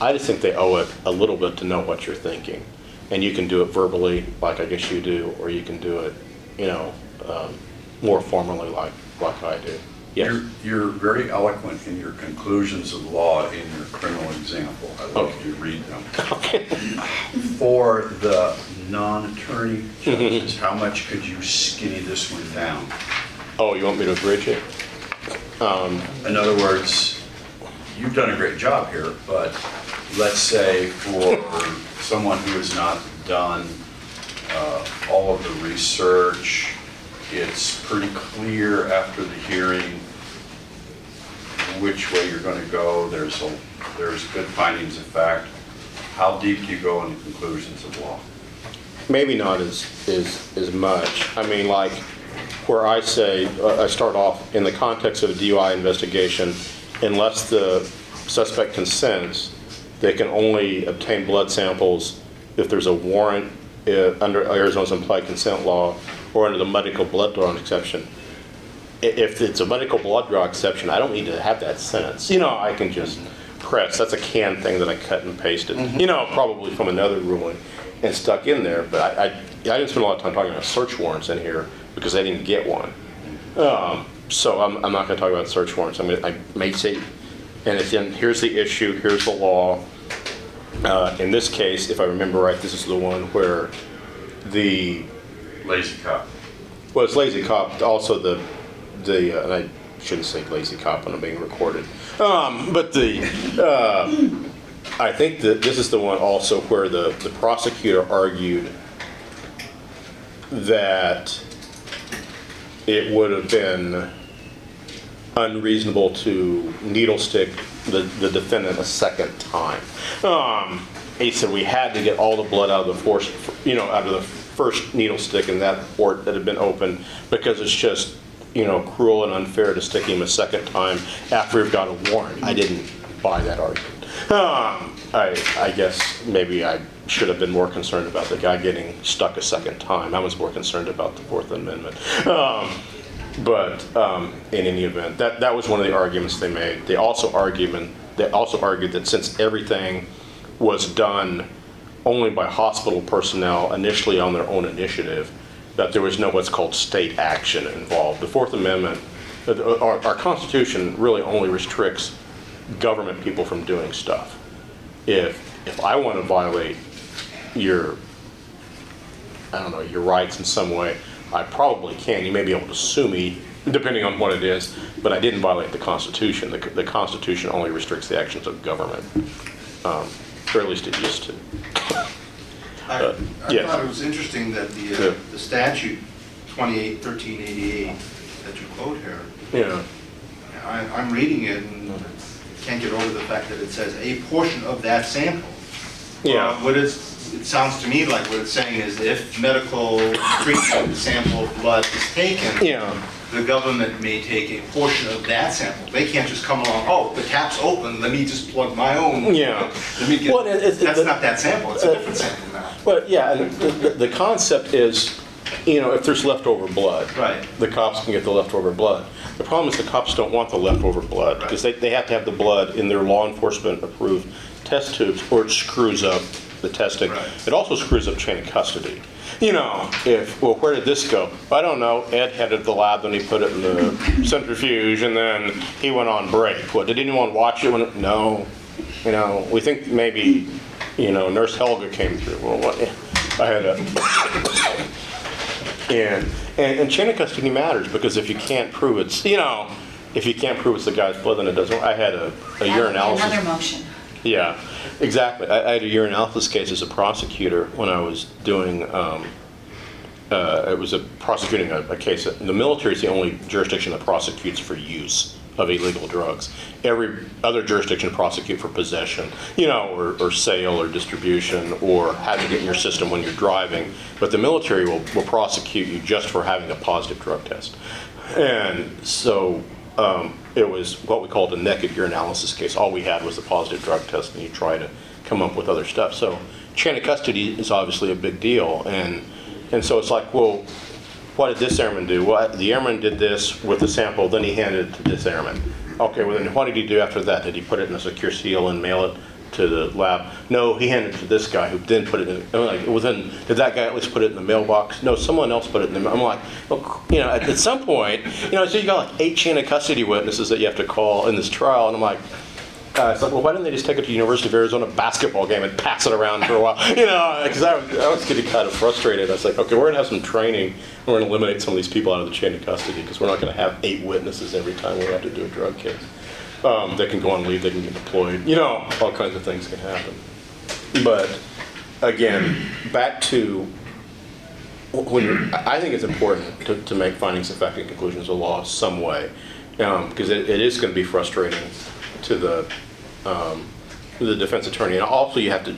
I just think they owe it a little bit to know what you're thinking. And you can do it verbally, like I guess you do, or you can do it, you know, um, more formally like, like I do. Yes? You're, you're very eloquent in your conclusions of law in your criminal example. I love Okay. you read them. For the non-attorney judges, how much could you skinny this one down? Oh, you want me to abridge it? In other words, you've done a great job here, but let's say for someone who has not done uh, all of the research, it's pretty clear after the hearing which way you're going to go. There's, a there's good findings of fact. How deep do you go in the conclusions of law? Maybe not as, as, as much. I mean, like, where I say, uh, I start off, in the context of a DUI investigation, unless the suspect consents, they can only obtain blood samples if there's a warrant uh, under Arizona's implied consent law or under the medical blood draw exception. If it's a medical blood draw exception, I don't need to have that sentence. You know, I can just press, that's a canned thing that I cut and pasted, you know, probably from another ruling and stuck in there. But I, I, I didn't spend a lot of time talking about search warrants in here because they didn't get one. Um, so I'm, I'm not gonna talk about search warrants. I mean, I may say, and it's in, here's the issue, here's the law. Uh, in this case, if I remember right, this is the one where the Lazy cop. well, it's lazy cop, also the, the, uh, and I shouldn't say lazy cop when I'm being recorded. Um, but the, uh, I think that this is the one also where the, the prosecutor argued that it would have been unreasonable to needle stick the, the defendant a second time. Um, he said we had to get all the blood out of the force, you know, out of the first needle stick in that port that had been opened because it's just, you know, cruel and unfair to stick him a second time after we've got a warrant. I didn't buy that argument. Um, I, I guess maybe I should have been more concerned about the guy getting stuck a second time. I was more concerned about the Fourth Amendment. Um, but um, in any event, that, that was one of the arguments they made. They also argument, they also argued that since everything was done only by hospital personnel initially on their own initiative, that there was no what's called state action involved. The Fourth Amendment, uh, our, our Constitution really only restricts government people from doing stuff. If, if I want to violate your I don't know, your rights in some way, I probably can. You may be able to sue me, depending on what it is, but I didn't violate the Constitution. The, the Constitution only restricts the actions of government, um, or at least it used to. I, Uh, I yes. thought it was interesting that the, Yeah. uh, the statute 28, 1388 that you quote here, Yeah, I, I'm reading it and can't get over the fact that it says a portion of that sample. Yeah. Uh, What it's, it sounds to me like what it's saying is if medical treatment sample of blood is taken, yeah, the government may take a portion of that sample. They can't just come along, oh, the tap's open, let me just plug my own. Yeah. Let me get, Well, it- it- that's the- not that sample, it's a different sample now. but yeah, and the, the, the concept is, you know, if there's leftover blood, Right. the cops can get the leftover blood. The problem is the cops don't want the leftover blood because they, they have to have the blood in their law enforcement approved test tubes or it screws up the testing. Right. It also screws up chain of custody. You know, if, well, where did this go? I don't know. Ed headed the lab, then he put it in the centrifuge and then he went on break. What, did anyone watch it when, it- no. You know, we think maybe, you know, Nurse Helga came through. Well, what, I had a, and, and, and chain of custody matters because if you can't prove it's, you know, if you can't prove it's the guy's blood, then it doesn't. I had a, a urinalysis. Another motion. Yeah, exactly. I, I had a urinalysis case as a prosecutor when I was doing. Um, uh, it was a prosecuting a, a case. The military is the only jurisdiction that prosecutes for use of illegal drugs. Every other jurisdiction prosecute for possession, you know, or, or sale or distribution or having it in your system when you're driving. But the military will, will prosecute you just for having a positive drug test. And so um, it was what we called a naked urinalysis case. All we had was a positive drug test, and you try to come up with other stuff. So chain of custody is obviously a big deal, and and so it's like, well, what did this airman do? Well, the airman did this with the sample, then he handed it to this airman. Okay, well then what did he do after that? Did he put it in a secure seal and mail it to the lab? No, he handed it to this guy who then put it in. Like, did that guy at least put it in the mailbox? No, someone else put it in the. I'm like, well, you know, at, at some point, you know, so you got like eight chain of custody witnesses that you have to call in this trial, and I'm like. Uh, it's like, well, why didn't they just take it to the University of Arizona basketball game and pass it around for a while? You know, because I, was- I was getting kind of frustrated. I was like, okay, we're gonna have some training. We're gonna eliminate some of these people out of the chain of custody because we're not gonna have eight witnesses every time we have to do a drug case. Um, they can go on leave, they can get deployed. You know, all kinds of things can happen. But again, back to when I I think it's important to, to make findings of fact and conclusions of law some way, um, because it, it is going to be frustrating to the um, the defense attorney, and also you have to.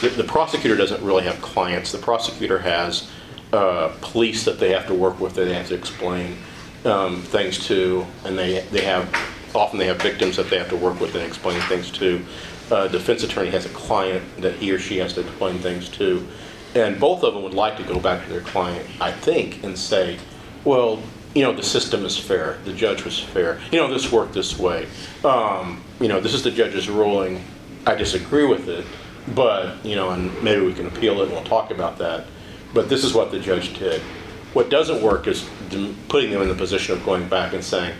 The, the prosecutor doesn't really have clients. The prosecutor has uh, police that they have to work with that they have to explain um, things to, and they they have often they have victims that they have to work with and explain things to. Uh, defense attorney has a client that he or she has to explain things to. And both of them would like to go back to their client, I think, and say, well, you know, the system is fair, the judge was fair, you know, this worked this way. Um, you know, this is the judge's ruling, I disagree with it, but, you know, and maybe we can appeal it and we'll talk about that. But this is what the judge did. What doesn't work is putting them in the position of going back and saying,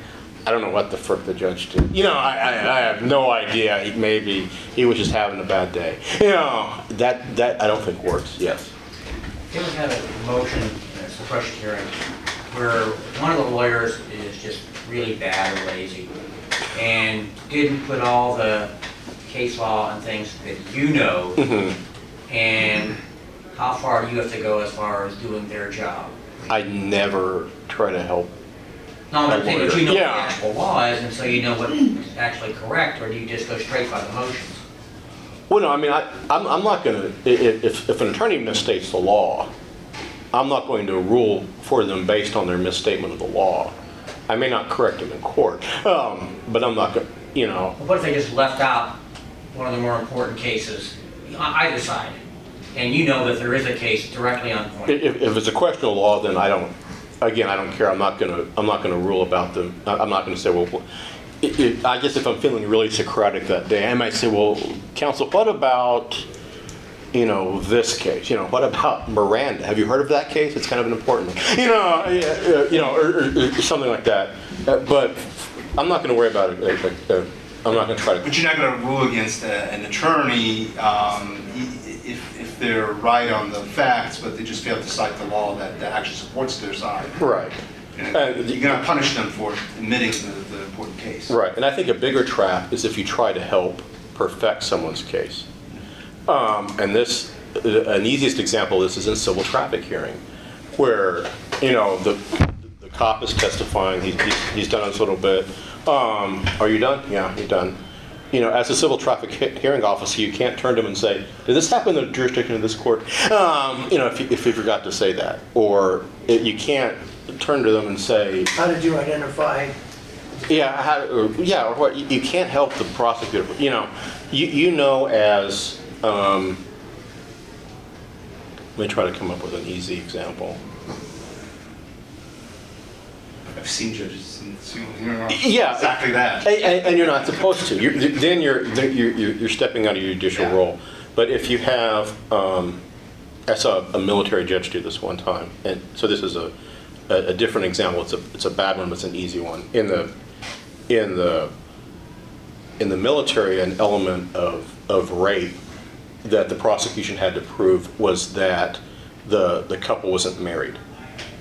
I don't know what the frick the judge did. You know, I, I, I have no idea. He, maybe he was just having a bad day. You know, that, that I don't think works, yes. Ever had a motion, a suppression hearing, where one of the lawyers is just really bad or lazy, and didn't put all the case law and things that you know, mm-hmm. and how far do you have to go as far as doing their job? I never try to help. No, I'm saying, but you know what the actual law is, and so you know what's actually correct, or do you just go straight by the motions? Well, no, I mean, I, I'm, I'm not going to, if, if an attorney misstates the law, I'm not going to rule for them based on their misstatement of the law. I may not correct them in court, um, but I'm not going, to you know, What if they just left out one of the more important cases, on either side, and you know that there is a case directly on point? If, if it's a question of law, then I don't, again, I don't care, I'm not gonna, I'm not gonna rule about them, I'm not gonna say, well, it, it, I guess if I'm feeling really Socratic that day, I might say, well, counsel, what about, you know, this case, you know, what about Miranda? Have you heard of that case? It's kind of an important, you know, uh, you know, or, or, or something like that. Uh, But I'm not gonna worry about it, uh, I'm not gonna try to, But you're not going to rule against an attorney um, if, if they're right on the facts, but they just fail to cite the law that, that actually supports their side. right. And Uh, You're going to punish them for admitting the, the important case. Right, and I think a bigger trap is if you try to help perfect someone's case. Um, and this, an easiest example of this is in civil traffic hearing, where, you know, the, the cop is testifying, he's, he's- he's done little bit. Um, are you done? Yeah, you're done. You know, as a civil traffic he- hearing officer, you can't turn to him and say, did this happen in the jurisdiction of this court? Um, you know, if you, if you forgot to say that. Or it- you can't turn to them and say, How did you identify yeah, how, or, yeah, or what, you, you can't help the prosecutor, you know, you, you know as, um, let me try to come up with an easy example. I've seen judges, and you know, Yeah. exactly that. And, and- you're not supposed to, you're, then you're, you're you're stepping out of your judicial Yeah. role. But if you have, um, I saw a military judge do this one time, and so this is a, a, a different example, it's a, it's a bad one, but it's an easy one. In the, in the, in the military, an element of, of rape that the prosecution had to prove was that the, the couple wasn't married.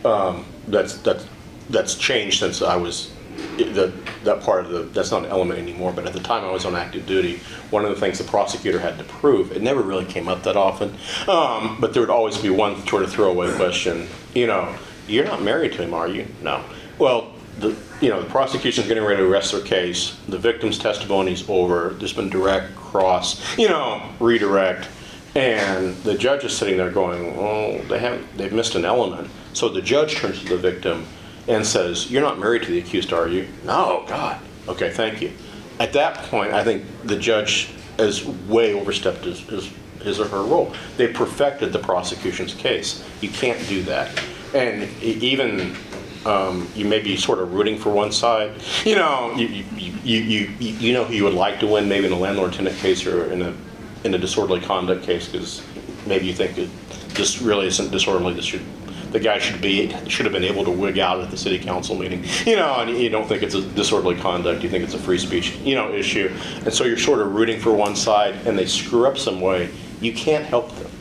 Um, that's, that's, that's changed since I was, that, that part of the, that's not an element anymore, but at the time I was on active duty, one of the things the prosecutor had to prove, it never really came up that often, um, but there would always be one sort of throwaway question, you know, you're not married to him, are you? No. Well, the, you know, the prosecution's getting ready to arrest their case, the victim's testimony's over, there's been direct, cross, you know, redirect, and the judge is sitting there going, oh, they haven't, they've missed an element. So the judge turns to the victim and says, you're not married to the accused, are you? No, God. Okay, thank you. At that point, I think the judge has way overstepped his, his, his or her role. They perfected the prosecution's case. You can't do that. And even, um, you may be sort of rooting for one side. You know, you, you, you, you, you know who you would like to win, maybe in a landlord-tenant case or in a, in a disorderly conduct case, because maybe you think it, this really isn't disorderly, this should, the guy should be, should have been able to wig out at the city council meeting. You know, and you don't think it's a disorderly conduct, you think it's a free speech, you know, issue. And so you're sort of rooting for one side and they screw up some way, you can't help them.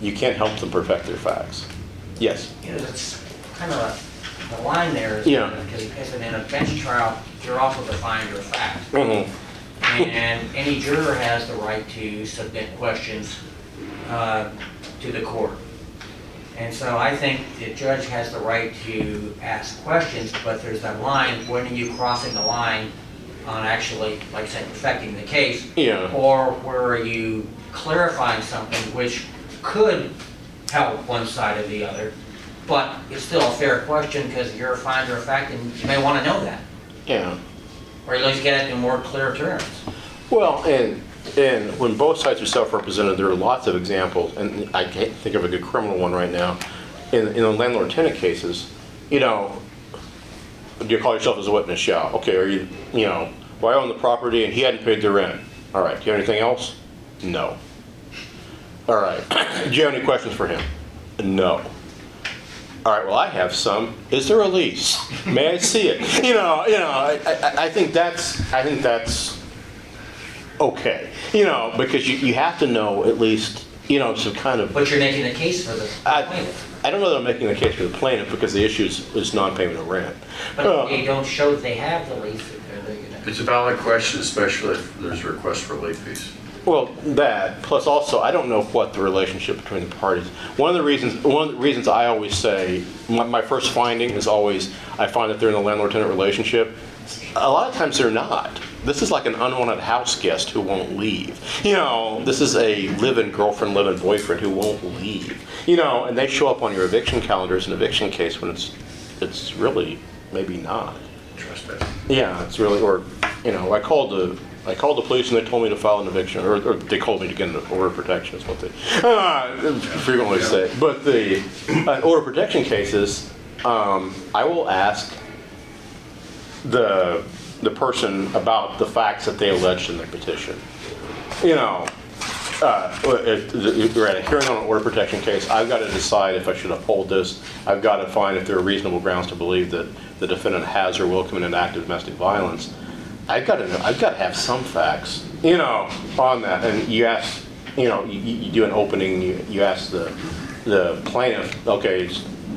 You can't help them perfect their facts. Yes? You know, it's kind of the line there is, Yeah. because because in a bench trial, you're also the finder of fact. Mhm. And any juror has the right to submit questions uh, to the court. And so I think the judge has the right to ask questions, but there's that line, when are you crossing the line on actually, like I said, perfecting the case? Yeah. Or where are you clarifying something which could help one side or the other, but it's still a fair question because you're a finder of fact and you may want to know that, Yeah. or at least get it in more clear terms. Well, and, and when both sides are self-represented, there are lots of examples, and I can't think of a good criminal one right now. In, in the landlord-tenant cases, you know, do you call yourself as a witness? Yeah. Okay, are you, you know, well, I own the property and he hadn't paid the rent. All right, do you have anything else? No. All right, do you have any questions for him? No. All right, well, I have some. Is there a lease? May I see it? You know, you know, I, I, I think that's, I think that's okay. You know, because you, you have to know at least, you know, some kind of, But you're making a case for the I, plaintiff. I don't know that I'm making a case for the plaintiff because the issue is, is non-payment of rent. But Uh, they don't show that they have the lease, they're, they're gonna. It's a valid question, especially if there's a request for late fees. Well, that, plus also, I don't know what the relationship between the parties. One of the reasons, one of the reasons I always say, my, my first finding is always, I find that they're in a landlord-tenant relationship. A lot of times they're not. This is like an unwanted house guest who won't leave. You know, this is a live-in girlfriend, live-in boyfriend who won't leave. You know, and they show up on your eviction calendar as an eviction case when it's, it's really maybe not. Trespass. Yeah, it's really, or, you know, I called the, I called the police and they told me to file an eviction, or, or they called me to get an order of protection is what they, uh, frequently say. But the, uh, order of protection cases, um, I will ask the, the person about the facts that they alleged in their petition. You know, uh, if you're at a hearing on an order protection case, I've got to decide if I should uphold this. I've got to find if there are reasonable grounds to believe that the defendant has or will commit an act of domestic violence. I've got to I've got to have some facts, you know, on that. And you ask, you know, you, you do an opening, you, you ask the, the plaintiff, okay,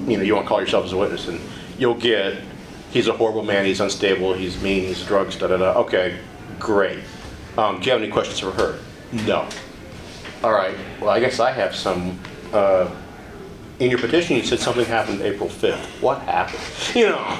you know, you want to call yourself as a witness, and you'll get, he's a horrible man, he's unstable, he's mean, he's drugs, da da da. Okay, great. Um, do you have any questions for her? No. All right, well, I guess I have some. Uh, in your petition, you said something happened April 5th. What happened? You know,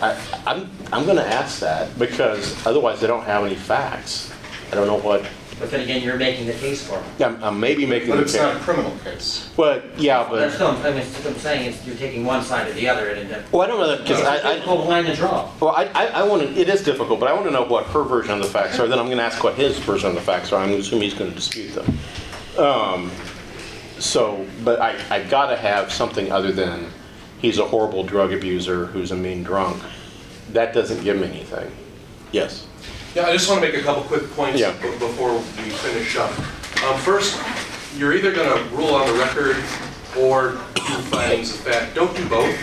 I, I, I'm, I'm going to ask that because otherwise they don't have any facts. I don't know what, But then again, you're making the case for them. I'm, I'm maybe making But the it's not a criminal case. But, yeah, but. That's but, still, I mean, what I'm saying is you're taking one side or the other and then. well, I don't know that, because It's a I, I, difficult line to draw. Well, I, I, I want to, it is difficult, but I want to know what her version of the facts are, then I'm going to ask what his version of the facts are, I'm assuming he's going to dispute them. Um, so, but I, I got to have something other than he's a horrible drug abuser who's a mean drunk. That doesn't give me anything. Yes? Yeah, I just want to make a couple quick points Yeah. be- before we finish up. Um, First, you're either going to rule on the record or do findings of fact. Don't do both.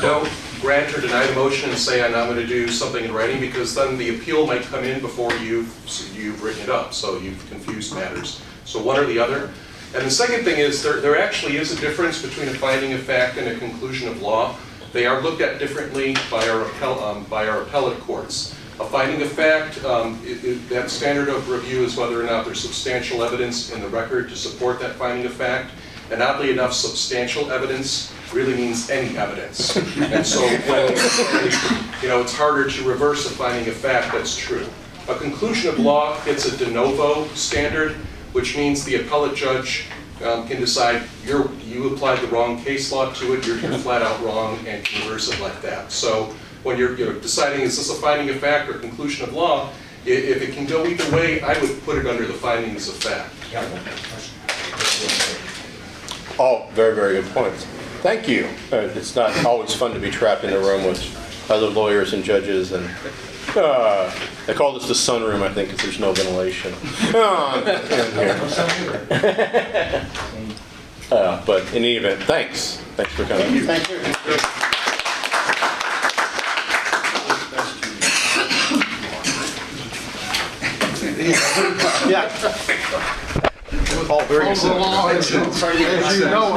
Don't grant or deny the motion and say, I'm going to do something in writing, because then the appeal might come in before you've, you've written it up, so you've confused matters. So one or the other. And the second thing is, there, there actually is a difference between a finding of fact and a conclusion of law. They are looked at differently by our, appell- um, by our appellate courts. A finding of fact, um, it- it- that standard of review is whether or not there's substantial evidence in the record to support that finding of fact. And oddly enough, substantial evidence really means any evidence. And so you know, it's harder to reverse a finding of fact that's true. A conclusion of law gets a de novo standard, which means the appellate judge um, can decide you're, you applied the wrong case law to it, you're you're flat out wrong, and can reverse it like that. So when you're, you know, deciding is this a finding of fact or conclusion of law, if it can go either way, I would put it under the findings of fact. All very, very good points. Thank you. Uh, It's not always fun to be trapped in a room with other lawyers and judges and, uh, they call this the sunroom, I think, because there's no ventilation. Uh, in here. Uh, But in any event, thanks. Thanks for coming. Thank you. Yeah. All very As you know,